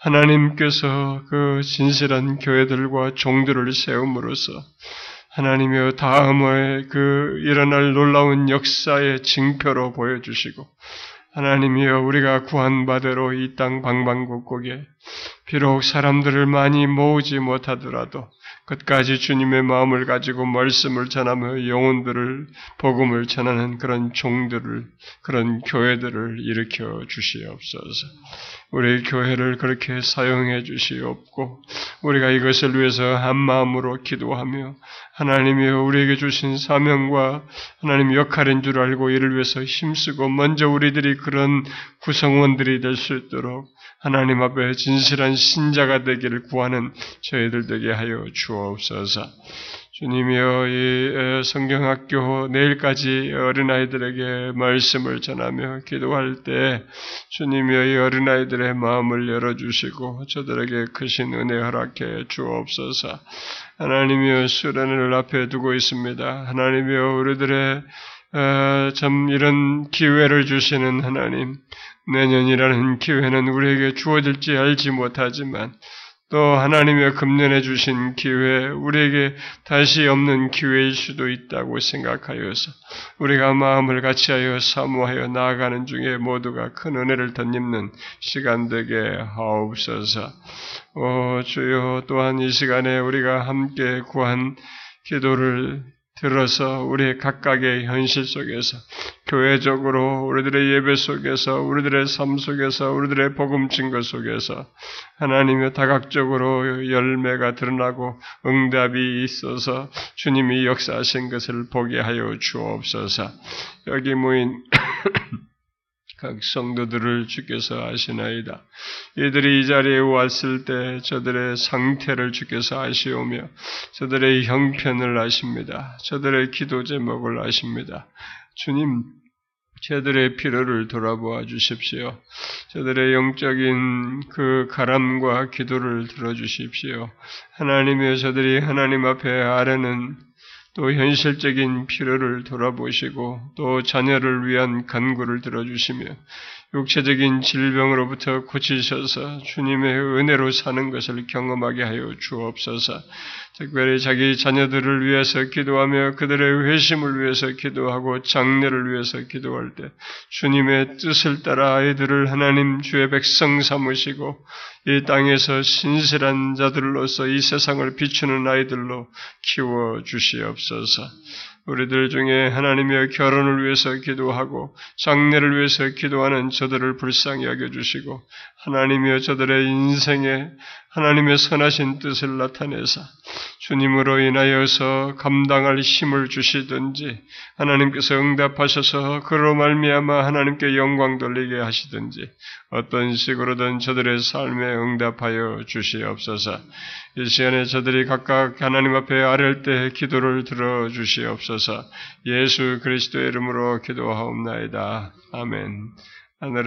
하나님께서 그 진실한 교회들과 종들을 세움으로써 하나님이여 다음에 그 일어날 놀라운 역사의 징표로 보여주시고 하나님이여 우리가 구한 바대로 이 땅 방방곡곡에 비록 사람들을 많이 모으지 못하더라도 끝까지 주님의 마음을 가지고 말씀을 전하며 영혼들을 복음을 전하는 그런 종들을 그런 교회들을 일으켜 주시옵소서. 우리 교회를 그렇게 사용해 주시옵고 우리가 이것을 위해서 한 마음으로 기도하며 하나님이 우리에게 주신 사명과 하나님 역할인 줄 알고 이를 위해서 힘쓰고 먼저 우리들이 그런 구성원들이 될 수 있도록 하나님 앞에 진실한 신자가 되기를 구하는 저희들 되게 하여 주옵소서. 주님이여 이 성경학교 내일까지 어린아이들에게 말씀을 전하며 기도할 때 주님이여 이 어린아이들의 마음을 열어주시고 저들에게 크신 은혜 허락해 주옵소서. 하나님이여 수련을 앞에 두고 있습니다. 하나님이여 우리들의 어, 참 이런 기회를 주시는 하나님 내년이라는 기회는 우리에게 주어질지 알지 못하지만 또 하나님의 금년에 주신 기회, 우리에게 다시 없는 기회일 수도 있다고 생각하여서 우리가 마음을 같이하여 사모하여 나아가는 중에 모두가 큰 은혜를 덧입는 시간 되게 하옵소서. 오 주여 또한 이 시간에 우리가 함께 구한 기도를 들어서 우리 각각의 현실 속에서 교회적으로 우리들의 예배 속에서 우리들의 삶 속에서 우리들의 복음 증거 속에서 하나님의 다각적으로 열매가 드러나고 응답이 있어서 주님이 역사하신 것을 보게 하여 주옵소서. 여기 모인 각 성도들을 주께서 아시나이다. 이들이 이 자리에 왔을 때 저들의 상태를 주께서 아시오며 저들의 형편을 아십니다. 저들의 기도 제목을 아십니다. 주님, 저들의 필요를 돌아보아 주십시오. 저들의 영적인 그 가람과 기도를 들어주십시오. 하나님의 저들이 하나님 앞에 아뢰는 또 현실적인 필요를 돌아보시고 또 자녀를 위한 간구를 들어주시며 육체적인 질병으로부터 고치셔서 주님의 은혜로 사는 것을 경험하게 하여 주옵소서. 특별히 자기 자녀들을 위해서 기도하며 그들의 회심을 위해서 기도하고 장례를 위해서 기도할 때 주님의 뜻을 따라 아이들을 하나님 주의 백성 삼으시고 이 땅에서 신실한 자들로서 이 세상을 비추는 아이들로 키워 주시옵소서. 우리들 중에 하나님의 결혼을 위해서 기도하고 장례를 위해서 기도하는 저들을 불쌍히 여겨주시고 하나님이여 저들의 인생에 하나님의 선하신 뜻을 나타내사 주님으로 인하여서 감당할 힘을 주시든지 하나님께서 응답하셔서 그로 말미암아 하나님께 영광 돌리게 하시든지 어떤 식으로든 저들의 삶에 응답하여 주시옵소서. 이 시간에 저들이 각각 하나님 앞에 아랠 때 기도를 들어 주시옵소서. 예수 그리스도의 이름으로 기도하옵나이다. 아멘. 하늘의